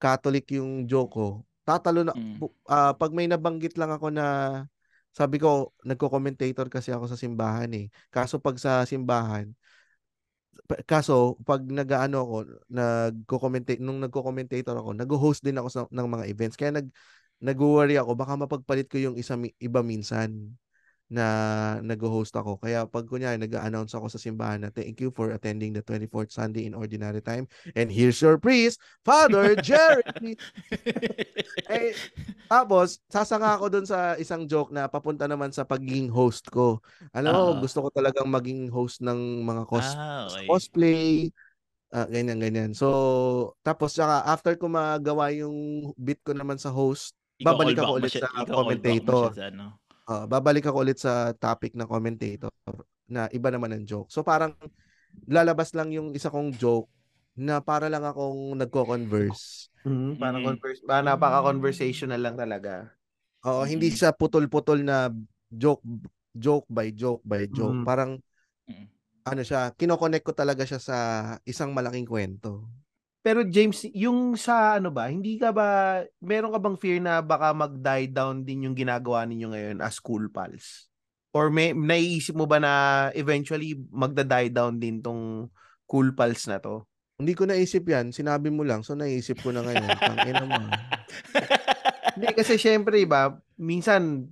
Catholic yung joke ko, tatalo na Mm. ah, pag may nabanggit lang ako na sabi ko, nagko-commentator kasi ako sa simbahan eh. Kaso pag sa simbahan, kaso pag nag-ano ako, nagko-commentate nung nagko-commentator ako, nag-host din ako sa, ng mga events. Kaya nag nag-worry ako baka mapagpalit ko yung isa iba minsan na nag-host ako. Kaya pag kunyari nag-announce ako sa simbahan na thank you for attending the 24th Sunday in Ordinary Time and here's your priest, Father Jerry. *laughs* eh, tapos, sasanga ako dun sa isang joke na papunta naman sa pagiging host ko. Alam mo, Oo. gusto ko talagang maging host ng mga cos- okay. cosplay, ah, ganyan, ganyan. So, tapos saka after ko magawa yung bit ko naman sa host, Ikaw babalik ako ulit siya- sa commentator. siya sa ano. Ah, babalik ako ulit sa topic na commentator na iba naman ang joke. So, parang lalabas lang yung isa kong joke na para lang akong nagko-converse. Mm, parang Mm. converse, ah, napaka-conversational lang talaga. Oo, hindi Mm. siya putol-putol na joke joke by joke by joke. Mm. Parang Mm. ano siya, kino-connect ko talaga siya sa isang malaking kwento. Pero James, yung sa ano ba, hindi ka ba, meron ka bang fear na baka mag-die down din yung ginagawa ninyo ngayon as cool pals? Or may naiisip mo ba na eventually magda-die down din tong cool pals na to? Hindi ko naisip yan, sinabi mo lang, so naisip ko na ngayon. *laughs* Tangina mo. Hindi kasi syempre ba, minsan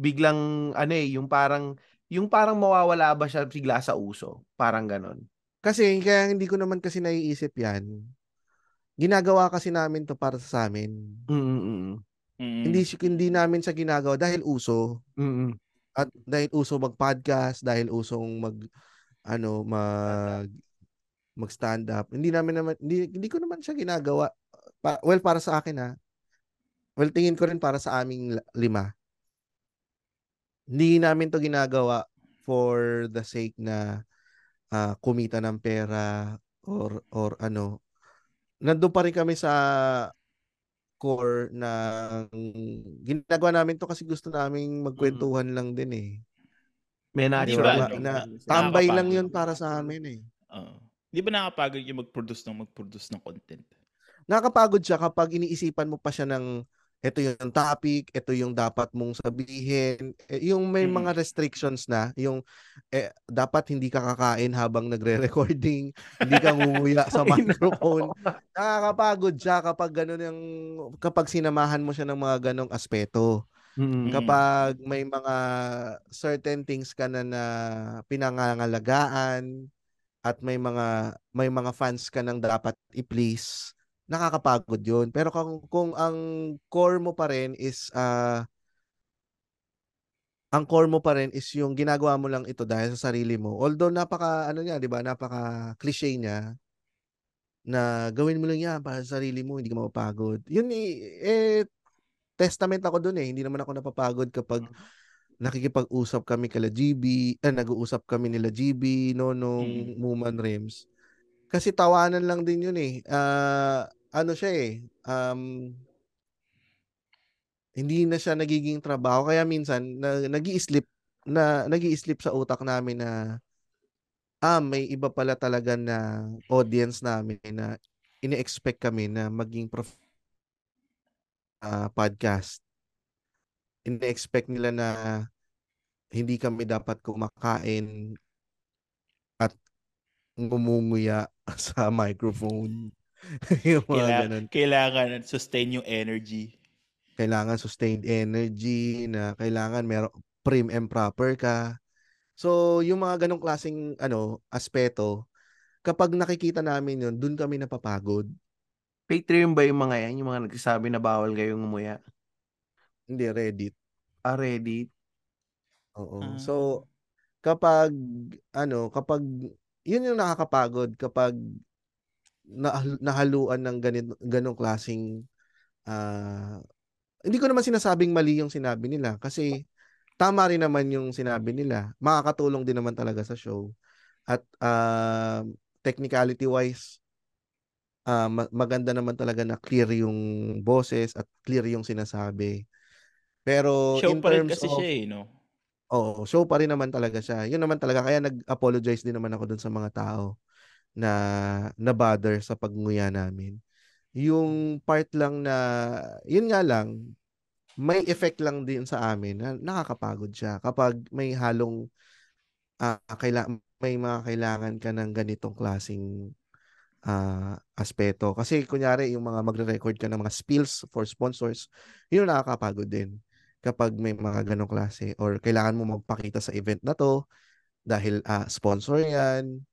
biglang ano eh, yung parang yung parang mawawala ba siya bigla sa uso? Parang ganon. Kasi kaya hindi ko naman kasi naiisip yan. Ginagawa kasi namin to para sa amin. Mm-mm. Mm. Hindi si- hindi namin sa ginagawa dahil uso Mm-mm. at dahil uso mag-podcast, dahil usong mag ano mag mag-stand up. Hindi namin naman hindi, hindi ko naman siya ginagawa. Pa, well para sa akin ha. Well tingin ko rin para sa aming lima. Hindi namin to ginagawa for the sake na ah, kumita ng pera or or ano. Nandun pa rin kami sa core na ginagawa namin to kasi gusto naming magkwentuhan lang din eh. May natural. ba, na- ano, na- na- Tambay lang Nakakapagod. yun para sa amin eh. Oo. Di ba nakapagod yung mag-produce ng mag-produce ng content? Nakakapagod siya kapag iniisipan mo pa siya ng ito yung topic, ito yung dapat mong sabihin, eh, yung may Mm. mga restrictions na, yung eh, dapat hindi ka kakain habang nagre-recording, *laughs* hindi ka nguya sa *laughs* microphone. Nakakapagod siya kapag ganun yung kapag sinamahan mo siya ng mga ganong aspeto. Mm-mm. Mm. Kapag may mga certain things ka na na pinangangalagaan at may mga may mga fans ka nang dapat i-please, nakakapagod 'yun. Pero kung kung ang core mo pa rin is ah ang core mo pa rin is yung ginagawa mo lang ito dahil sa sarili mo. Although napaka ano niya, 'di ba? Napaka cliche niya na gawin mo lang yan para sa sarili mo, hindi ka mapapagod. Yun eh, eh testament ako dun eh. Hindi naman ako napapagod kapag nakikipag-usap kami kala GB, eh, nag-uusap kami nila GB, Nonong, Mm. Muman Rems. Kasi tawanan lang din yun eh. Ah, ano siya eh, um, hindi na siya nagiging trabaho. Kaya minsan, na, nag-i-slip, na, nag-i-slip sa utak namin na, ah, may iba pala talaga na audience namin na ini-expect kami na maging prof ah, podcast. Ini-expect nila na hindi kami dapat kumakain at ngumunguya *laughs* sa microphone. *laughs* yung mga Kailangan, ganun. kailangan sustain yung energy. Kailangan sustained energy na kailangan meron prim and proper ka. So, yung mga ganong klaseng ano, aspeto, kapag nakikita namin yun, dun kami napapagod. Patreon ba yung mga yan? Yung mga nagsasabi na bawal kayong umuya? Hindi, Reddit. Ah, Reddit? Oo. Ah. So, kapag, ano, kapag, yun yung nakakapagod kapag na, nahaluan ng ganito, ganong klasing ah, hindi ko naman sinasabing mali yung sinabi nila kasi tama rin naman yung sinabi nila. Makakatulong din naman talaga sa show. At ah, technicality wise ah, ma- maganda naman talaga na clear yung boses at clear yung sinasabi. Pero Show in pa rin terms kasi of siya eh, no? Oo, show pa rin naman talaga siya. Yun naman talaga kaya nag-apologize din naman ako dun sa mga tao na na-bother sa pagnguya namin. Yung part lang na yun nga lang may effect lang din sa amin na nakakapagod siya kapag may halong ah, kaila- may mga kailangan ka ng ganitong klasing ah, aspeto. Kasi kunyari yung mga magre-record ka ng mga spills for sponsors, yun nakakapagod din kapag may mga ganong klase or kailangan mo magpakita sa event na to dahil ah, sponsor yan.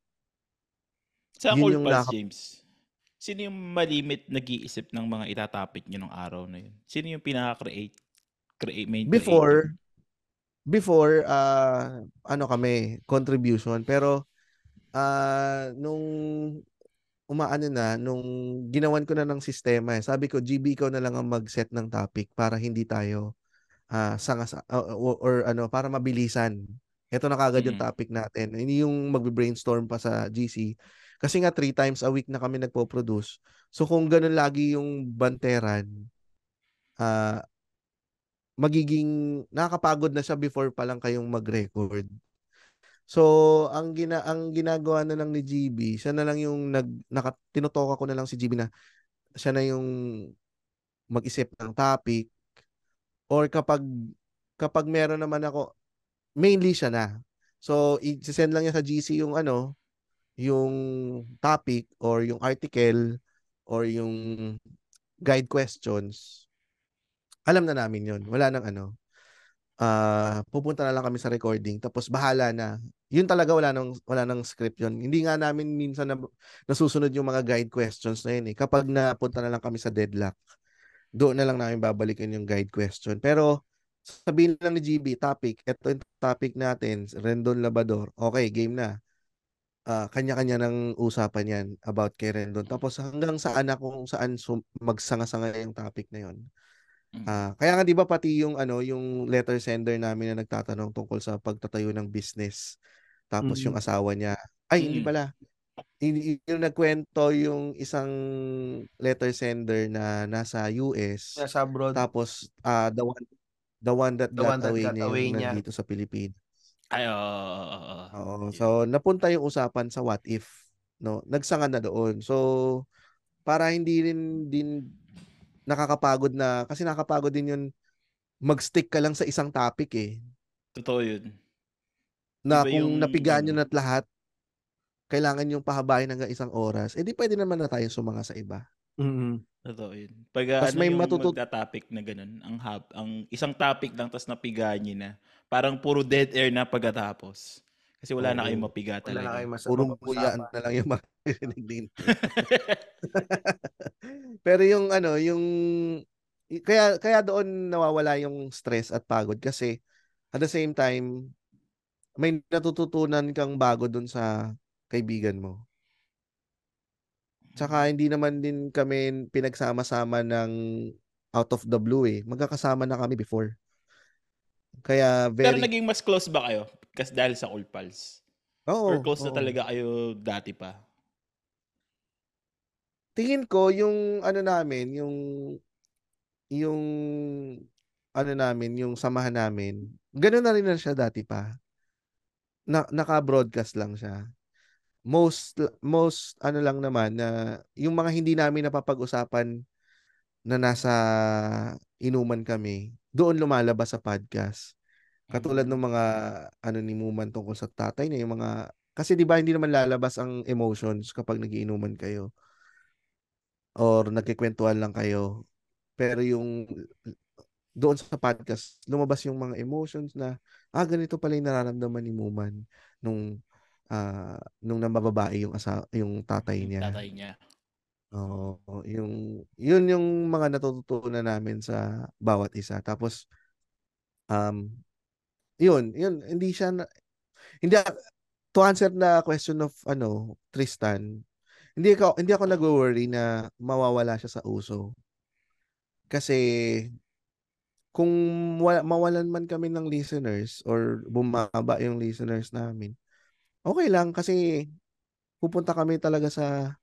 Sa Yun yung Pals, nakaka- James, sino yung malimit nag-iisip ng mga itatopic nyo ng araw na yun? Sino yung pinaka-create? Create, main Before, creator? before ah, ano kami, contribution pero ah, nung umaano na nung ginawan ko na ng sistema eh. Sabi ko GB ikaw na lang ang mag-set ng topic para hindi tayo ah sanga or, or ano para mabilisan. Ito na kagad yung Mm. topic natin. Hindi yung magbe-brainstorm pa sa GC. Kasi nga three times a week na kami nagpo-produce. So kung ganun lagi yung banteran, ah magiging nakakapagod na siya before pa lang kayong mag-record. So, ang gina ang ginagawa na lang ni GB, siya na lang yung nag naka, tinutoka ko na lang si GB na siya na yung mag-isip ng topic or kapag kapag meron naman ako mainly siya na. So, i-send lang niya sa GC yung ano, yung topic or yung article or yung guide questions. Alam na namin yun. Wala nang ano. Ah, pupunta na lang kami sa recording tapos bahala na. Yun talaga wala nang wala nang script yun. Hindi nga namin minsan na, nasusunod yung mga guide questions na yun eh. Kapag napunta na lang kami sa deadlock, doon na lang namin babalikan yung guide question. Pero sabihin lang ni GB, topic, ito yung topic natin, Rendon Labador. Okay, game na. Ah, kanya-kanya ng usapan yan about kay Rendon. Tapos hanggang saan na kung saan sum- magsanga-sanga yung topic na yun. Mm. Ah, kaya nga 'di ba pati yung ano, yung letter sender namin na nagtatanong tungkol sa pagtatayo ng business. Tapos yung Mm. asawa niya, ay hindi Mm. pala. Hindi yung nagkwento yung isang letter sender na nasa US. Nasa abroad. Tapos ah the one the one that The got one that away got niya away niya. nandito sa Pilipinas. Ay, oo, oo. So napunta yung usapan sa what if, no? Nagsanga na doon. So para hindi rin din nakakapagod na kasi nakakapagod din yun mag-stick ka lang sa isang topic eh. Totoo yun. Na Iba kung yung, napigaan nyo ano, na't lahat, kailangan yung pahabain hanggang isang oras, eh di pwede naman na tayong sumanga sa iba. Mm. Totoo yun. Pag ano may yung matutut- magta-topic na ganun, ang, hab, ang isang topic lang tas napigaan nyo na. Parang puro dead air na pagkatapos. Kasi wala na kayong mapiga Wala na talaga. kayo mas Puro buyaan na lang yung maririnig din. *laughs* Pero yung ano, yung kaya kaya doon nawawala yung stress at pagod kasi at the same time may natututunan kang bago doon sa kaibigan mo. Tsaka hindi naman din kami pinagsama-sama ng out of the blue eh. Magkakasama na kami before. Kaya Pero very naging mas close ba kayo? Kasi dahil sa Cool Pals? Oo, Or close na oo. talaga kayo dati pa? Tingin ko yung ano namin, yung yung ano namin, yung samahan namin. Ganun na rin na siya dati pa. Na, naka-broadcast lang siya. Most most ano lang naman na yung mga hindi namin napapag-usapan na nasa inuman kami, doon lumalabas sa podcast. Katulad Mm. ng mga ano ni Muman tungkol sa tatay niya, yung mga kasi 'di ba hindi naman lalabas ang emotions kapag nagiinuman kayo or nagkikwentuhan lang kayo. Pero yung doon sa podcast, lumabas yung mga emotions na ah ganito pala yung nararamdaman ni Muman nung ah nung namababae yung asa yung tatay niya. tatay niya. Oo, yung yun yung mga natututunan namin sa bawat isa. Tapos um yun, yun hindi siya na, hindi to answer the question of ano Tristan hindi ako hindi ako nag-worry na mawawala siya sa uso. Kasi kung wa- mawalan man kami ng listeners or bumaba yung listeners namin, okay lang kasi pupunta kami talaga sa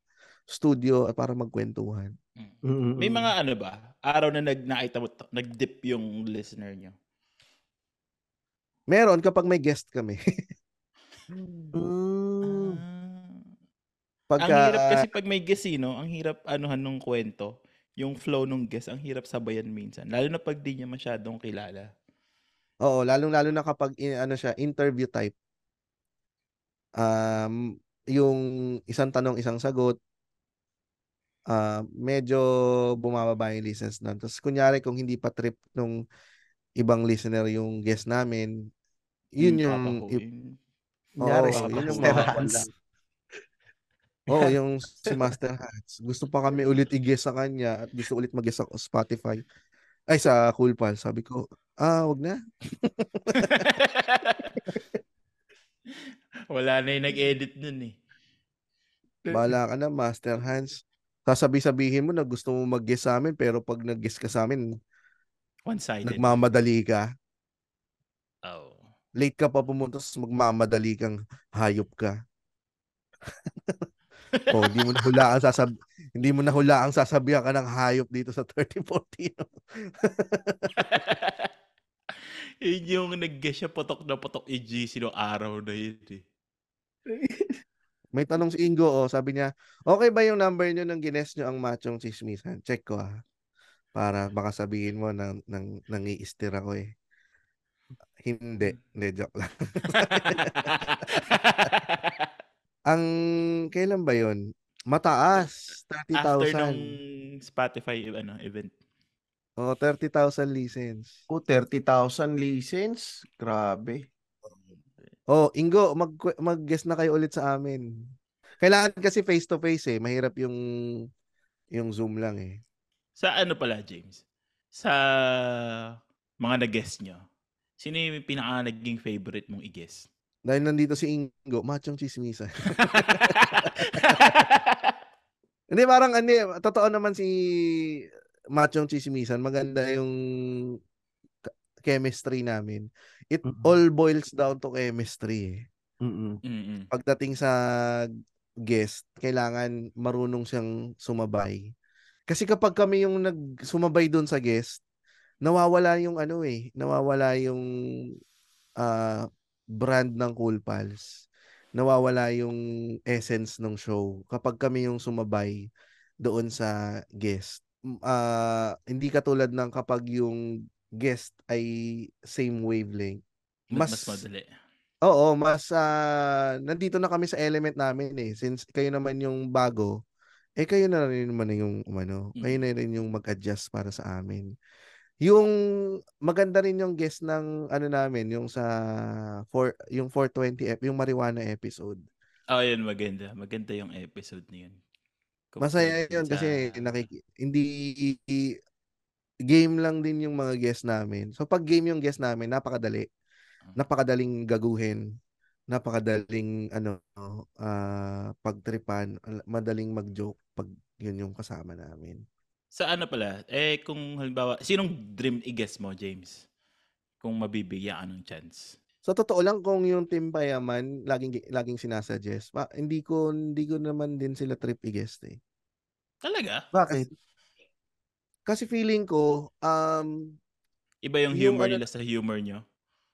studio para magkwentuhan. Mm-mm. May mga ano ba? Araw na nag nakita mo, nag-dip yung listener nyo. Meron kapag may guest kami. *laughs* Mm. Pagka, ang hirap kasi pag may guest, eh, no? Ang hirap anuhan nung kwento. Yung flow nung guest, ang hirap sabayan minsan. Lalo na pag di niya masyadong kilala. Oo, lalong-lalo na kapag ano siya, interview type. Um, yung isang tanong, isang sagot, ah medyo bumababa yung listens nun. Tapos kunyari kung hindi pa trip nung ibang listener yung guest namin, yun yung. Kunyari, yun yung Master. Hans. *laughs* Oo, yung si Master Hats. Gusto pa kami ulit i-guess sa kanya at gusto ulit mag-guess sa Spotify. Ay, sa Cool Pal. Sabi ko, ah, wag na. *laughs* Wala na yung nag-edit nun eh. Bahala ka na, Master Hans. Sasabi-sabihin mo na gusto mo mag-guess sa amin, pero pag nag-guess ka sa amin, One-sided. nagmamadali ka. oh. Late ka pa pumunta, tapos magmamadali kang hayop ka. *laughs* oh, hindi mo na hulaan sasab hindi mo na hulaan sasabihan ka ng hayop dito sa 3040. no? *laughs* yun yung nag-guess siya potok na potok i GC nung araw na yun eh. *laughs* May tanong si Ingo, oh, sabi niya, okay ba yung number niyo nang gines niyo ang machong chismisan? Check ko ah. Para baka sabihin mo nang nang nangiistir ako eh. Hindi, hindi joke lang. *laughs* ang kailan ba 'yon? Mataas, After nung 30,000. Spotify ano, event. Oh, 30,000 listens. Oh, 30,000 license. Grabe. Oh, Ingo, mag mag-guess na kayo ulit sa amin. Kailangan kasi face to face eh. Mahirap yung yung Zoom lang eh. Sa ano pala, James? Sa mga nag-guess nyo, sino yung pinaka naging favorite mong i-guess? Dahil nandito si Ingo, machong chismisa. *laughs* Hindi, parang ano, eh, totoo naman si Machong Chismisan. Maganda yung chemistry namin. It Mhm. all boils down to chemistry. eh. Mm-mm. Pagdating sa guest, kailangan marunong siyang sumabay. Kasi kapag kami yung nagsumabay doon sa guest, nawawala yung ano eh, nawawala yung ah, brand ng Cool Pals. Nawawala yung essence ng show kapag kami yung sumabay doon sa guest. Ah, hindi katulad ng kapag yung guest ay same wavelength. Mas, Mas- madali. Oo, mas ah, nandito na kami sa element namin eh. Since kayo naman yung bago, eh kayo na rin naman yung umano, Mm. kayo na rin yung mag-adjust para sa amin. Yung maganda rin yung guest ng ano namin, yung sa for yung 420 ep, yung marijuana episode. Oh, yun, maganda. Maganda yung episode na yun. Masaya yun kasi nakiki hindi game lang din yung mga guest namin. So pag game yung guest namin, napakadali. Napakadaling gaguhin. Napakadaling ano ah pagtripan, al- madaling mag-joke pag yun yung kasama namin. Sa ano pala, eh kung halimbawa, sinong dream i-guess mo, James? Kung mabibigyan ka ng chance. Sa totoo lang kung yung Team Payaman laging laging sinasuggest, pa, hindi ko hindi ko naman din sila trip i-guest eh. Talaga? Bakit? Kasi feeling ko um Iba yung Yung humor ano- nila sa humor nyo?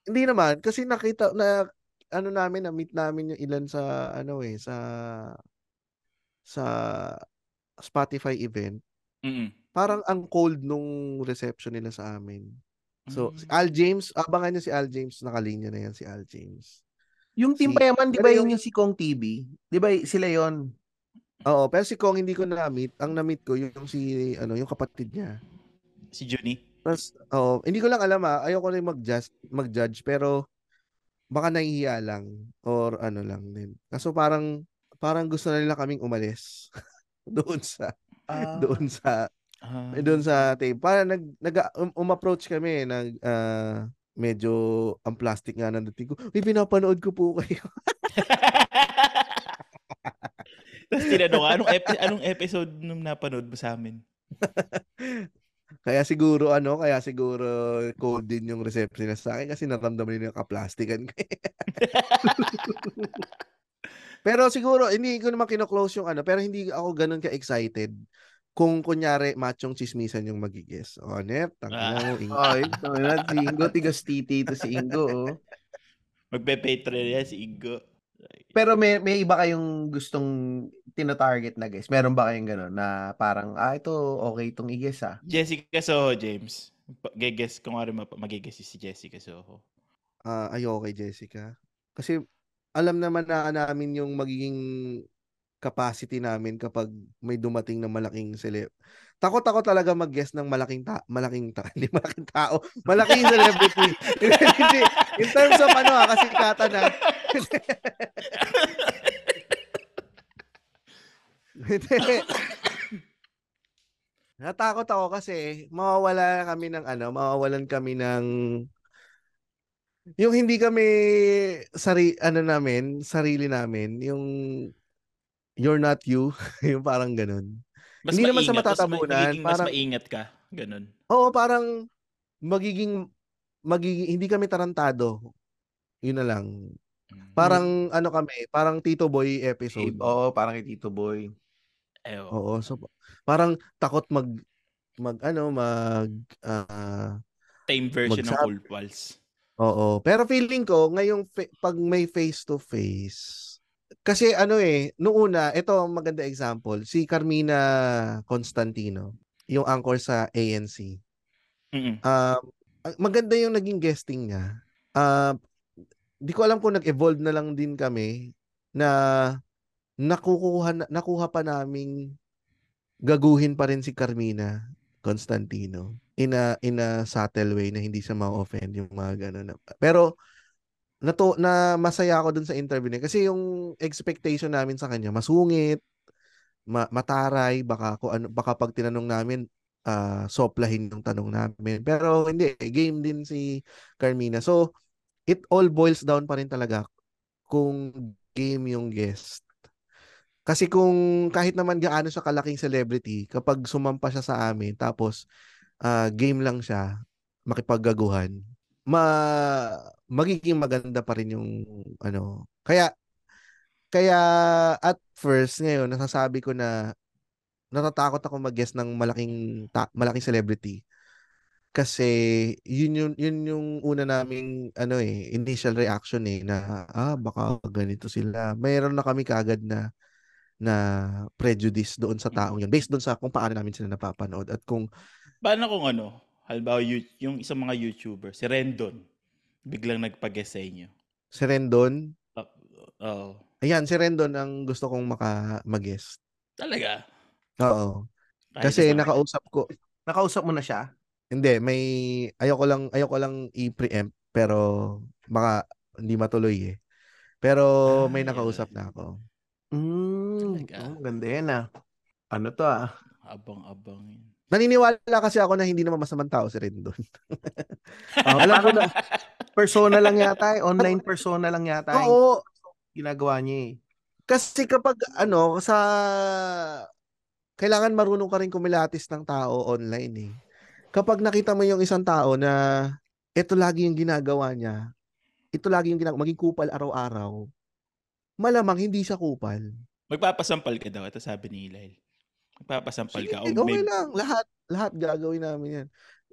Hindi naman kasi nakita na ano namin na meet namin yung ilan sa ano eh sa sa Spotify event. Mm-mm. Parang ang cold nung reception nila sa amin. So si Mm. Al James, abangan niyo si Al James, nakalinya na yan si Al James. Yung Team Si- Payaman, di ba yung- yun yung si Kong TV? Di ba sila yon? Oo, pero si Kong hindi ko na-meet. Ang na-meet ko yung si ano, yung kapatid niya. Si Junie? Tapos, oo, hindi ko lang alam ah, ayoko rin mag-judge, mag-judge pero baka nahihiya lang or ano lang din. Kaso parang parang gusto na nila kaming umalis *laughs* doon sa doon sa Ah, doon sa tape. Para nag, nag um, um-approach kami nag ah, medyo ang plastic nga ng dating ko. Uy, pinapanood ko po kayo. *laughs* Tapos tinanong ka, anong, epi- anong episode nung napanood mo sa amin? *laughs* Kaya siguro ano, kaya siguro cold din yung receptionist sa akin kasi naramdaman nila yung kaplastikan ko. eh. *laughs* pero siguro hindi ko naman kino-close yung ano, pero hindi ako ganun ka-excited kung kunyari machong chismisan yung magigis. O, net, tangina mo, ing- Ay, tangina, si Ingo, tigas titi to si Ingo. Oh. Magpe-patreon yan si Ingo. Pero may may iba kayong gustong tino-target na guys. Meron ba kayong gano'n na parang, ah, ito, okay itong i-guess ah. Jessica Soho, James. Geges, kung ano mapa- magiges si Jessica Soho. Ah, ayoko kay Jessica. Kasi alam naman na namin yung magiging capacity namin kapag may dumating na malaking celeb. Takot ako talaga mag-guess ng malaking ta malaking ta *laughs* hindi malaking tao, malaking celebrity. In terms of ano ha, kasi kata na. Hindi. *laughs* Natakot ako kasi mawawala kami ng ano, mawawalan kami ng yung hindi kami sari ano namin, sarili namin, yung you're not you, *laughs* yung parang ganun. Mas Hindi naman sa mas matatabunan, mas parang- maingat ka. Ganun. Oo, parang magiging magiging hindi kami tarantado. Yun na lang. Mm. Parang ano kami, parang Tito Boy episode. Oo, parang kay Tito Boy. Eh, oo. So parang takot mag mag ano, mag ah, Tame version ng Magsabi. Cold Pulse. Oo. Pero feeling ko, ngayong fa- pag may face-to-face, kasi ano eh, noong una, ito ang maganda example, si Carmina Constantino, yung anchor sa ANC. Mm-mm. Um, ang- maganda yung naging guesting niya. Um, di ko alam kung nag-evolve na lang din kami na nakukuha, na- nakuha pa naming gaguhin pa rin si Carmina Constantino in a, in a subtle way na hindi siya ma-offend yung mga gano'n. Pero nato na masaya ako dun sa interview niya kasi yung expectation namin sa kanya masungit, ma- mataray, baka ko ano baka pag tinanong namin ah, soplahin yung tanong namin. Pero hindi, game din si Carmina. So it all boils down pa rin talaga kung game yung guest. Kasi kung kahit naman gaano siya kalaking celebrity, kapag sumampa siya sa amin, tapos ah, game lang siya, makipaggaguhan, ma magiging maganda pa rin yung ano. Kaya kaya at first ngayon nasasabi ko na natatakot ako mag-guess ng malaking ta- malaking celebrity. Kasi yun yung yun yung una naming ano eh initial reaction eh na ah baka ganito sila. Mayroon na kami kaagad na na prejudice doon sa taong yun based doon sa kung paano namin sila napapanood at kung Paano kung ano, halimbawa yung isang mga YouTuber, si Rendon, biglang nagpag-guest sa inyo. si Rendon, Ah, Oo. ayan si Rendon ang gusto kong maka mag-guest. Talaga. Oo. Kahit Kasi isa- nakausap ko Nakausap mo na siya? Hindi, may ayoko lang ayoko lang i-preempt pero baka hindi matuloy eh. Pero may Ay, nakausap na ako. Mm, Talaga? oh, ganda yan ah. Ano to ah? Abang-abang yun. Naniniwala kasi ako na hindi naman masamang tao si Rendon. Oh, *laughs* Alam ko parang persona lang yata eh. Online persona lang yata yung Oo, ginagawa niya eh. kasi kapag ano sa kailangan marunong ka rin kumilatis ng tao online eh. Kapag nakita mo yung isang tao na ito lagi yung ginagawa niya, ito lagi yung ginagawa, maging kupal araw-araw, malamang hindi siya kupal. Magpapasampal ka daw. Ito sabi ni Ilail. Magpapasampal Sige, ka. O okay may- lang. Lahat, lahat gagawin namin yan.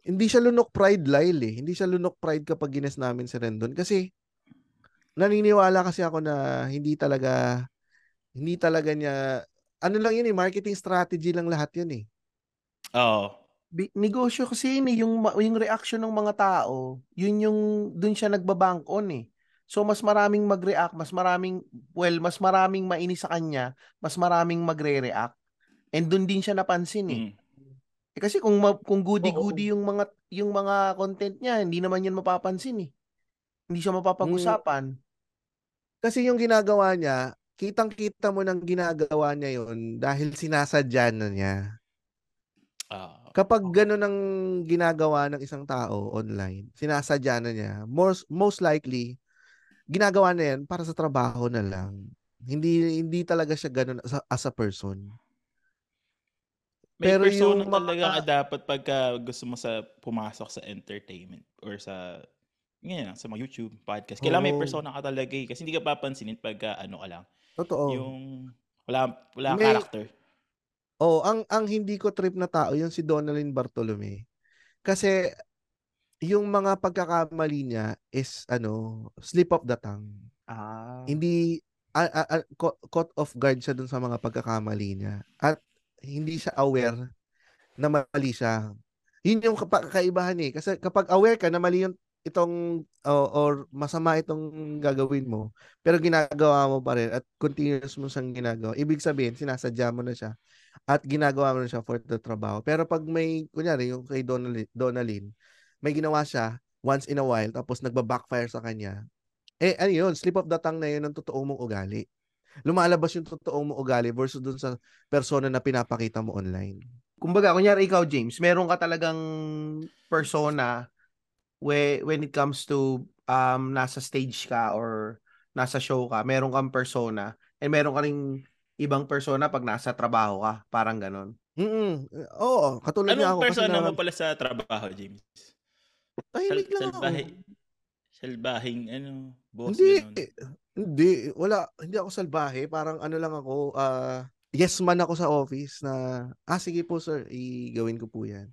Hindi siya lunok pride, Lyle eh. Hindi siya lunok pride kapag gines namin si Rendon. Kasi, naniniwala kasi ako na hindi talaga, hindi talaga niya, ano lang yun eh, marketing strategy lang lahat yun eh. Oo. Bi- negosyo kasi yun eh, yung, yung reaction ng mga tao, yun yung, dun siya nagbabank on eh. So, mas maraming mag-react, mas maraming, well, mas maraming mainis sa kanya, mas maraming magre-react. And dun din siya napansin eh. Mm. Eh, kasi kung ma- kung goody-goody yung mga yung mga content niya, hindi naman yan mapapansin eh. Hindi siya mapapag-usapan. Kasi yung ginagawa niya, kitang-kita mo ng ginagawa niya yun dahil sinasadya na niya. Ah. Kapag gano'n ang ginagawa ng isang tao online, sinasadya na niya, most, most likely, ginagawa na yan para sa trabaho na lang. Hindi hindi talaga siya ganun as as a person. May Pero persona yung talaga mga- ka dapat pagka gusto mo sa pumasok sa entertainment or sa ngayon sa mga YouTube, podcast. Kailangan may Oo. persona ka talaga eh. Kasi hindi ka papansinin pagka ano ka lang. Totoo. Yung wala wala May- character. Oh, ang ang hindi ko trip na tao yung si Donalyn Bartolome. Kasi yung mga pagkakamali niya is ano, slip of the tongue. Ah. Hindi a- a- a- ca- caught off guard siya dun sa mga pagkakamali niya. At hindi siya aware na mali siya. Yun yung kapa- kaibahan eh. Kasi kapag aware ka na mali yung itong o- or masama itong gagawin mo, pero ginagawa mo pa rin at continuous mo siyang ginagawa, ibig sabihin, sinasadya mo na siya at ginagawa mo na siya for the trabaho. Pero pag may, kunyari, yung kay Donalyn, Donalyn may ginawa siya once in a while, tapos nagba-backfire sa kanya, eh, ano yun, slip of the tongue na yun ng totoo mong ugali. Lumalabas yung totoo mong ugali versus dun sa persona na pinapakita mo online. Kumbaga, kunyari ikaw, James, meron ka talagang persona we, when it comes to um nasa stage ka or nasa show ka, meron kang persona and meron ka ring ibang persona pag nasa trabaho ka. Parang ganon. Mm Oo, katulad niya Anong ako. kasi persona mo na, pala sa trabaho, James? tahimik Sal- lang ako. salbahe, salbahing ano, boss Hindi, ganun. Hindi, wala, hindi ako salbahe. Parang ano lang ako, ah, yes man ako sa office na, ah, sige po sir, igawin ko po yan.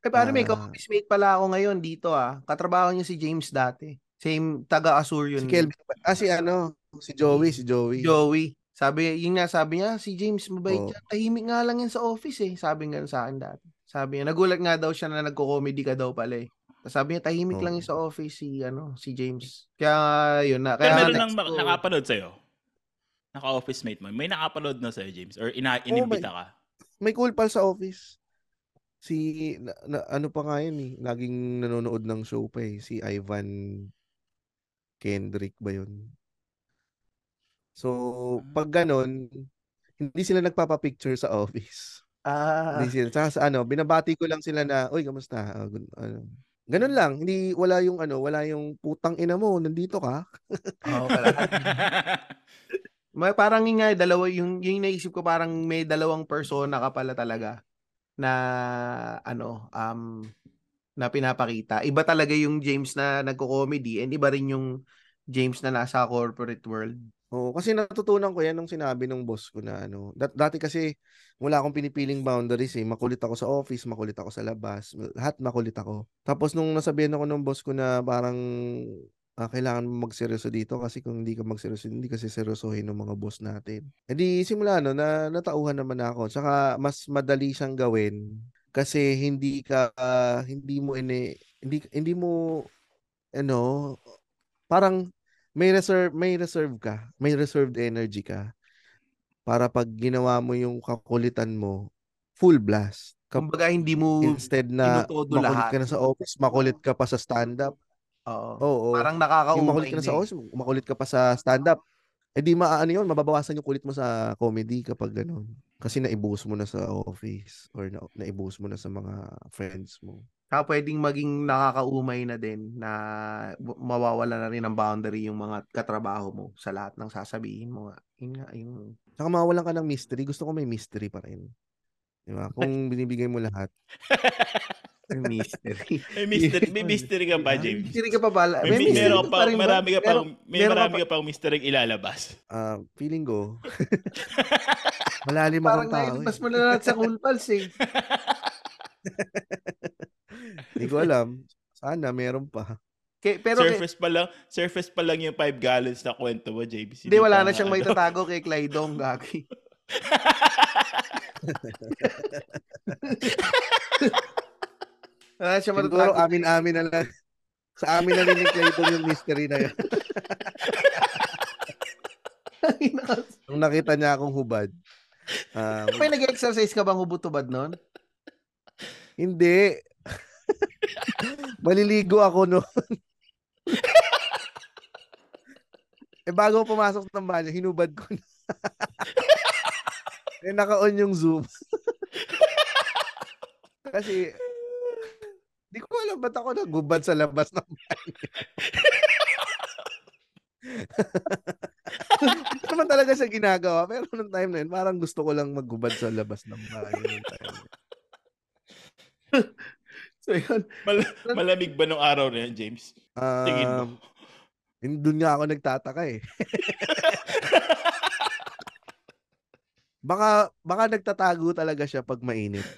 Eh, paano may Ah. office mate pala ako ngayon dito ah. Katrabaho niya si James dati. Same, taga-Asur yun. Si Kelvin, ah, si ano, si Joey, si Joey. Joey. Sabi, yun nga, sabi niya, si James mabait yan. Tahimik nga lang yan sa office eh. Sabi nga sa akin dati. Sabi niya, nagulat nga daw siya na nagko-comedy ka daw pala eh. Sabi niya, tahimik Oo. lang sa office si, ano, si James. Kaya yun na. Pero Kaya nga meron nang ko- nakapanood sa'yo? Naka-office mate mo. May nakapanood na sa'yo, James? Or ina- inimbita ka? May cool pal sa office. Si, na, na- ano pa nga yun eh, laging nanonood ng show pa eh, si Ivan Kendrick ba yun? So, pag ganon, hindi sila nagpapapicture sa office. Ah, Hindi sila. Tsaka sa ano, binabati ko lang sila na, uy, kamusta? Gun- ano. Ganun lang. Hindi, wala yung ano, wala yung putang ina mo, nandito ka. oo pala. *laughs* May parang yun nga, dalawa, yung, yung naisip ko parang may dalawang persona ka pala talaga na ano, um, na pinapakita. Iba talaga yung James na nagko-comedy and iba rin yung James na nasa corporate world. Oo, kasi natutunan ko yan nung sinabi ng boss ko na ano. Dat- dati kasi wala akong pinipiling boundaries eh. Makulit ako sa office, makulit ako sa labas, lahat makulit ako. Tapos nung nasabihan ako ng boss ko na parang ah, kailangan mo magseryoso dito kasi kung hindi ka magseryoso, hindi kasi seryosohin ng mga boss natin. E di simula no, na natauhan naman ako. Tsaka mas madali siyang gawin kasi hindi ka ah, hindi mo ini hindi hindi mo ano parang may reserve may reserve ka, may reserved energy ka para pag ginawa mo yung kakulitan mo, full blast. Kumbaga hindi mo instead na makulit lahat. ka na sa office, makulit ka pa sa stand-up. oo, Oo. parang nakakaumay makulit ka na sa office, makulit ka pa sa stand-up. Eh di maano yun, mababawasan yung kulit mo sa comedy kapag ganun. Kasi naibuhos mo na sa office or na, naibuhos mo na sa mga friends mo. Saka pwedeng maging nakakaumay na din na mawawala na rin ng boundary yung mga katrabaho mo sa lahat ng sasabihin mo nga. Yun nga, yung Saka mawalan ka ng mystery. Gusto ko may mystery pa rin. Di ba? Kung *laughs* binibigay mo lahat. yung mystery. *laughs* may mystery, may mystery ka pa, James. mystery ka pa pala. May, mystery meron ka ka pa, rin ba? marami ka pa, Meron- may meron ka marami pa- ka pang mystery ilalabas. Ah, feeling ko. *laughs* malalim Parang akong tao. nailabas eh. mo na lahat sa Cool Pals eh. Hindi ko alam. Sana meron pa. Kay, pero kay- surface pa lang, surface pa lang yung 5 gallons na kwento mo, James. hindi, wala na siyang ano. may tatago kay Clydong, gagi. Wala na siyang Siguro matatago. amin-amin na lang. Sa amin na rin ito yung mystery na yun. *laughs* Nung nakita niya akong hubad. ah, May nag-exercise ka bang hubot-tubad nun? hindi. *laughs* Maliligo ako noon. *laughs* eh bago pumasok ng banyo, hinubad ko na. *laughs* eh naka-on yung Zoom. Kasi di ko alam ba't ako nagubad sa labas ng banyo. Naman talaga siya ginagawa. Pero nung time na yun, parang gusto ko lang maghubad sa labas ng bahay. Yun. *laughs* So yun. Mal- malamig ba nung araw na yan, James? Tingin mo. Um, yun, doon nga ako nagtataka eh. *laughs* baka, baka nagtatago talaga siya pag mainit. *laughs*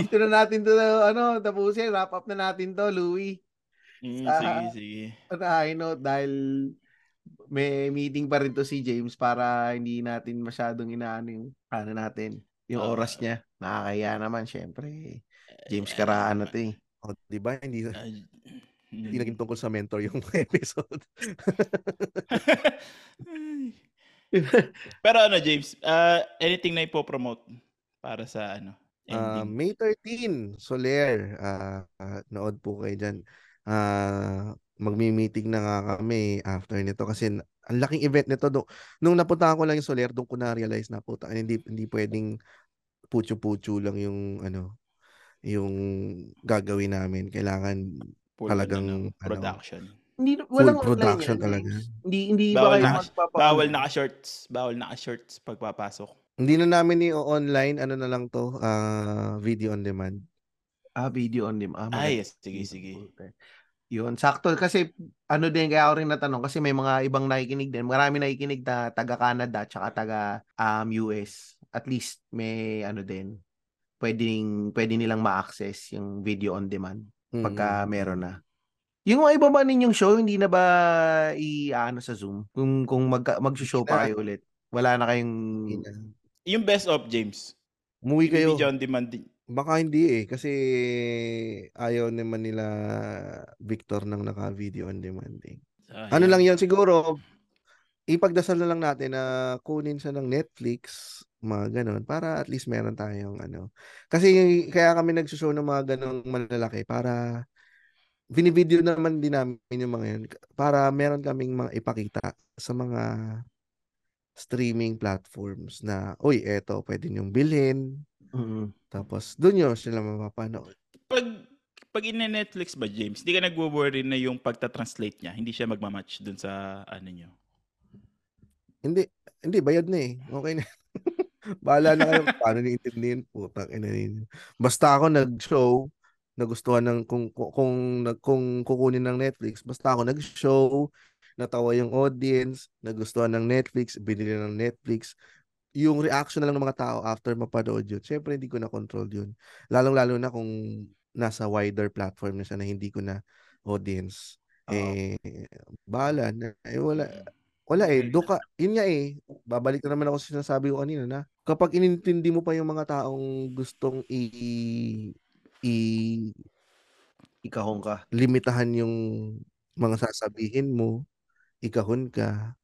Dito na natin to ano, tapusin. Wrap up na natin to, Louie. Mm, sige, sige. On a high note, dahil may meeting pa rin to si James para hindi natin masyadong inaano yung ano natin, yung Oo. oras niya. Nakakaya naman, syempre. James Karaan na to eh. O, di ba? Hindi, Ah, *laughs* hindi mm. naging tungkol sa mentor yung *laughs* episode. *laughs* Pero ano, James, ah, anything na ipopromote para sa ano, Ah, ending? May 13, Soler. ah ah, nood po kayo dyan. Ah, magmi-meeting na nga kami after nito kasi ang laking event nito. Nung, nung napuntahan ko lang yung Soler, doon ko na-realize na puta, hindi, hindi pwedeng putyo-putyo lang yung ano yung gagawin namin. Kailangan Full talagang, ano, ano, production. Hindi, full walang online production yan, talaga. Hindi, hindi ba Bawal kayo na- magpapa- Bawal naka-shorts. Bawal naka-shorts pagpapasok. Hindi na namin i-online, ano na lang to, ah, video on demand. Ah, video on. Ah, Ah, maganda. yes. Sige, sige. Yun, sakto. Kasi ano din, kaya ako rin natanong kasi may mga ibang nakikinig din. Marami nakikinig na taga Canada tsaka taga um, US. At least may ano din, pwedeng, pwede nilang ma-access yung video on demand pagka Mm. meron na. Yung mga iba ba ninyong show, hindi na ba i-ano sa Zoom? Kung, kung mag, mag-show pa kayo ulit. Wala na kayong... Yung best of, James. Umuwi kayo. Video on demand din. Baka hindi eh kasi ayaw naman nila Victor ng naka-video on demand eh. Ah, Ano yan. lang 'yan siguro ipagdasal na lang natin na kunin siya ng Netflix, mga ganun, para at least meron tayong ano. Kasi kaya kami nagsushow ng mga ganung malalaki para binivideo naman din namin yung mga yun para meron kaming mga ipakita sa mga streaming platforms na, uy, eto, pwede niyong bilhin. Mm. Tapos, doon nyo sila mapapanood. Pag, pag ine-Netflix ba, James, hindi ka nagwo-worry na yung pagta-translate niya, hindi siya magmamatch dun sa ano nyo. Hindi, hindi, bayad na eh. Okay na. *laughs* Bahala na kayo *laughs* paano niintindihin. Putang ina ninyo. Basta ako nag-show, nagustuhan ng kung kung kung, kung kukunin ng Netflix, basta ako nag-show, natawa yung audience, nagustuhan ng Netflix, binili ng Netflix. Yung reaction na lang ng mga tao after mapanood yun, syempre hindi ko na control yun. Lalong-lalo na kung nasa wider platform na siya na hindi ko na audience. Oo. Eh, bahala na. Eh, wala, wala eh. Doon ka, yun nga eh. Babalik na naman ako sa sinasabi ko kanina na kapag inintindi mo pa yung mga taong gustong i, i Ikahong ka. limitahan yung mga sasabihin mo, ikahon ka,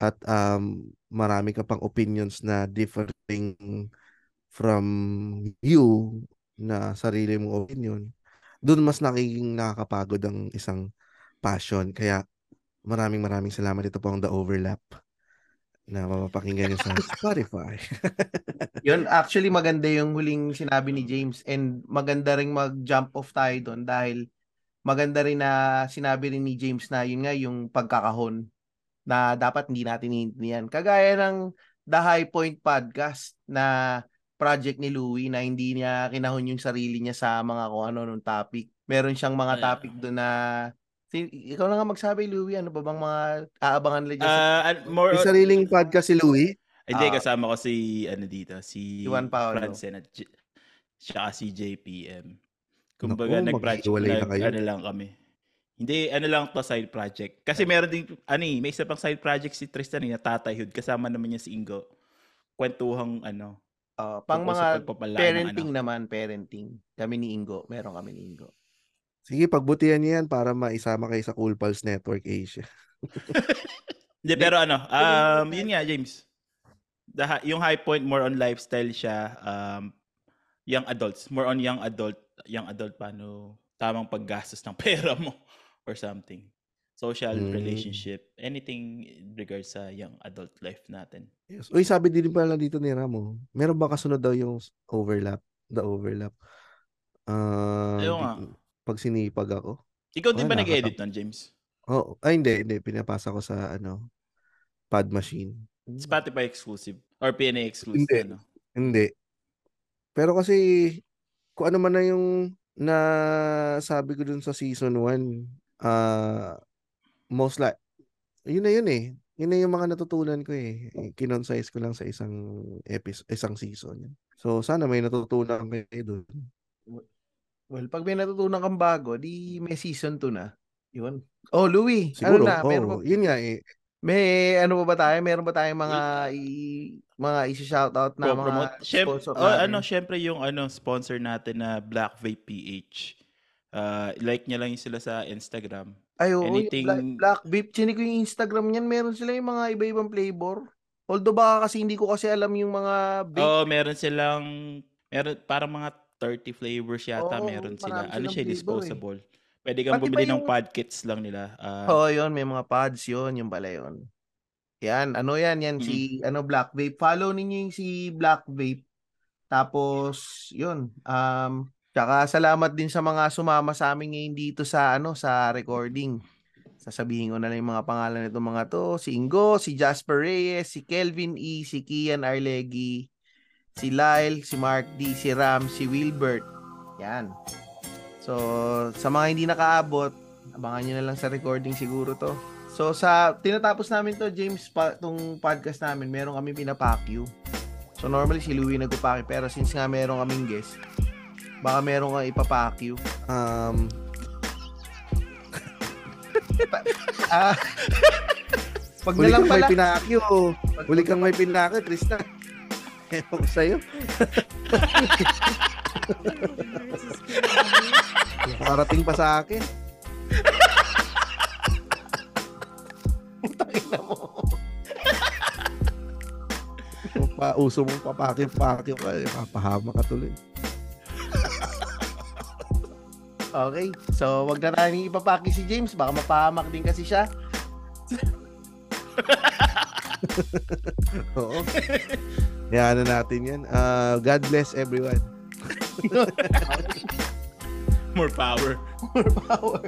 at um, marami ka pang opinions na differing from you na sarili mong opinion, doon mas nagiging nakakapagod ang isang passion. Kaya maraming maraming salamat. Ito po ang The Overlap na mapapakinggan nyo sa Spotify. *laughs* Yun, actually maganda yung huling sinabi ni James and maganda ring mag-jump off tayo doon dahil maganda rin na sinabi rin ni James na yun nga yung pagkakahon na dapat hindi natin iintindihan. Kagaya ng The High Point Podcast na project ni Louie na hindi niya kinahon yung sarili niya sa mga kung ano nung topic. Meron siyang mga topic doon na ikaw na nga magsabi, Louie, ano ba bang mga aabangan nila dyan sa an- more May sariling podcast si Louie. Hindi, Ah. kasama ko si, ano dito, si Si Juan Paolo. Francen at J- siya si JPM. Kumbaga, Naku, nag-project, na kayo. ano lang kami. Hindi, ano lang to, side project. Kasi meron din, ano eh, may isa pang side project si Tristan eh, na Tatayhood. Kasama naman niya si Ingo. Kwentuhang, ano, Ah, pang mga parenting anak. naman, parenting. Kami ni Ingo, meron kami ni Ingo. Sige, pagbutihan niyo yan para maisama kayo sa Cool Pals Network Asia. *laughs* Hindi, pero ano, um, yun nga, James. The, yung high point, more on lifestyle siya. Um, young adults. More on young adult. Young adult, paano tamang paggastos ng *laughs* pera mo or something. Social Mm. relationship. Anything in regards sa young adult life natin. Yes. Uy, sabi din pala dito ni Ramo, meron ba kasunod daw yung overlap? The overlap. Ayaw di- nga. Pag sinipag ako. Ikaw din ba nakaka- nag-edit nun, James? Oh, ay hindi, hindi pinapasa ko sa ano, pad machine. Spotify exclusive or PNA exclusive. Hindi. Ano? Hindi. Pero kasi kung ano man na yung na sabi ko dun sa season 1, ah most like yun na yun eh. Yun na yung mga natutunan ko eh. Kinonsize ko lang sa isang episode, isang season. So sana may natutunan kayo dun. Well, pag may natutunan kang bago, di may season 2 na. Yun. Oh, Louie, Siguro, ano na? Meron oh, ba, yun nga eh. may ano pa ba tayo? Meron ba tayong mga i, mga isi-shoutout na mga sponsor oh, natin? ano, syempre yung ano sponsor natin na Black Vape PH. Uh, like niya lang yung sila sa Instagram. Ay, oo, anything- Black, Black Vape. Chinig ko yung Instagram niyan. Meron sila yung mga iba-ibang flavor. Although baka kasi hindi ko kasi alam yung mga vape. Oh, meron silang meron parang mga 30 flavors yata Oo, meron sila. marami Ano silang siya flavor eh. disposable. Pwede kang Pati ba bumili ng yung- pod kits lang nila. Ah, Oo, yun. May mga pods yun. Yung pala yun. Yan. Ano yan? Yan si ano Black Vape. Follow ninyo yung si Black Vape. Tapos, yun. Um, tsaka salamat din sa mga sumama sa amin ngayon dito sa ano sa recording. Sasabihin ko na lang yung mga pangalan nito mga to. Si Ingo, si Jasper Reyes, si Kelvin E, si Kian Arlegi, si Lyle, si Mark D, si Ram, si Wilbert. Yan. So, sa mga hindi nakaabot, abangan nyo na lang sa recording siguro to. So, sa tinatapos namin to, James, pa, tong podcast namin, meron kami pinapakyu. So, normally si Louie nagpapakyu, pero since nga meron kaming guest, baka meron kang ipapakyu. Um, *laughs* Ah, pag na huli lang kang may pala. pinakyo. Pag- Huli kang may pinakyo, Tristan. Ewan ko sa'yo. *laughs* Parating pa sa akin. Tangina mo. Pa, uso mong papakyo-pakyo ka, eh, papahama ka tuloy. Okay. So, wag na tayong ipapaki si James. Baka mapahamak din kasi siya. *laughs* Oo. Yan na natin yan. Ah, God bless everyone. *laughs* more power. More power.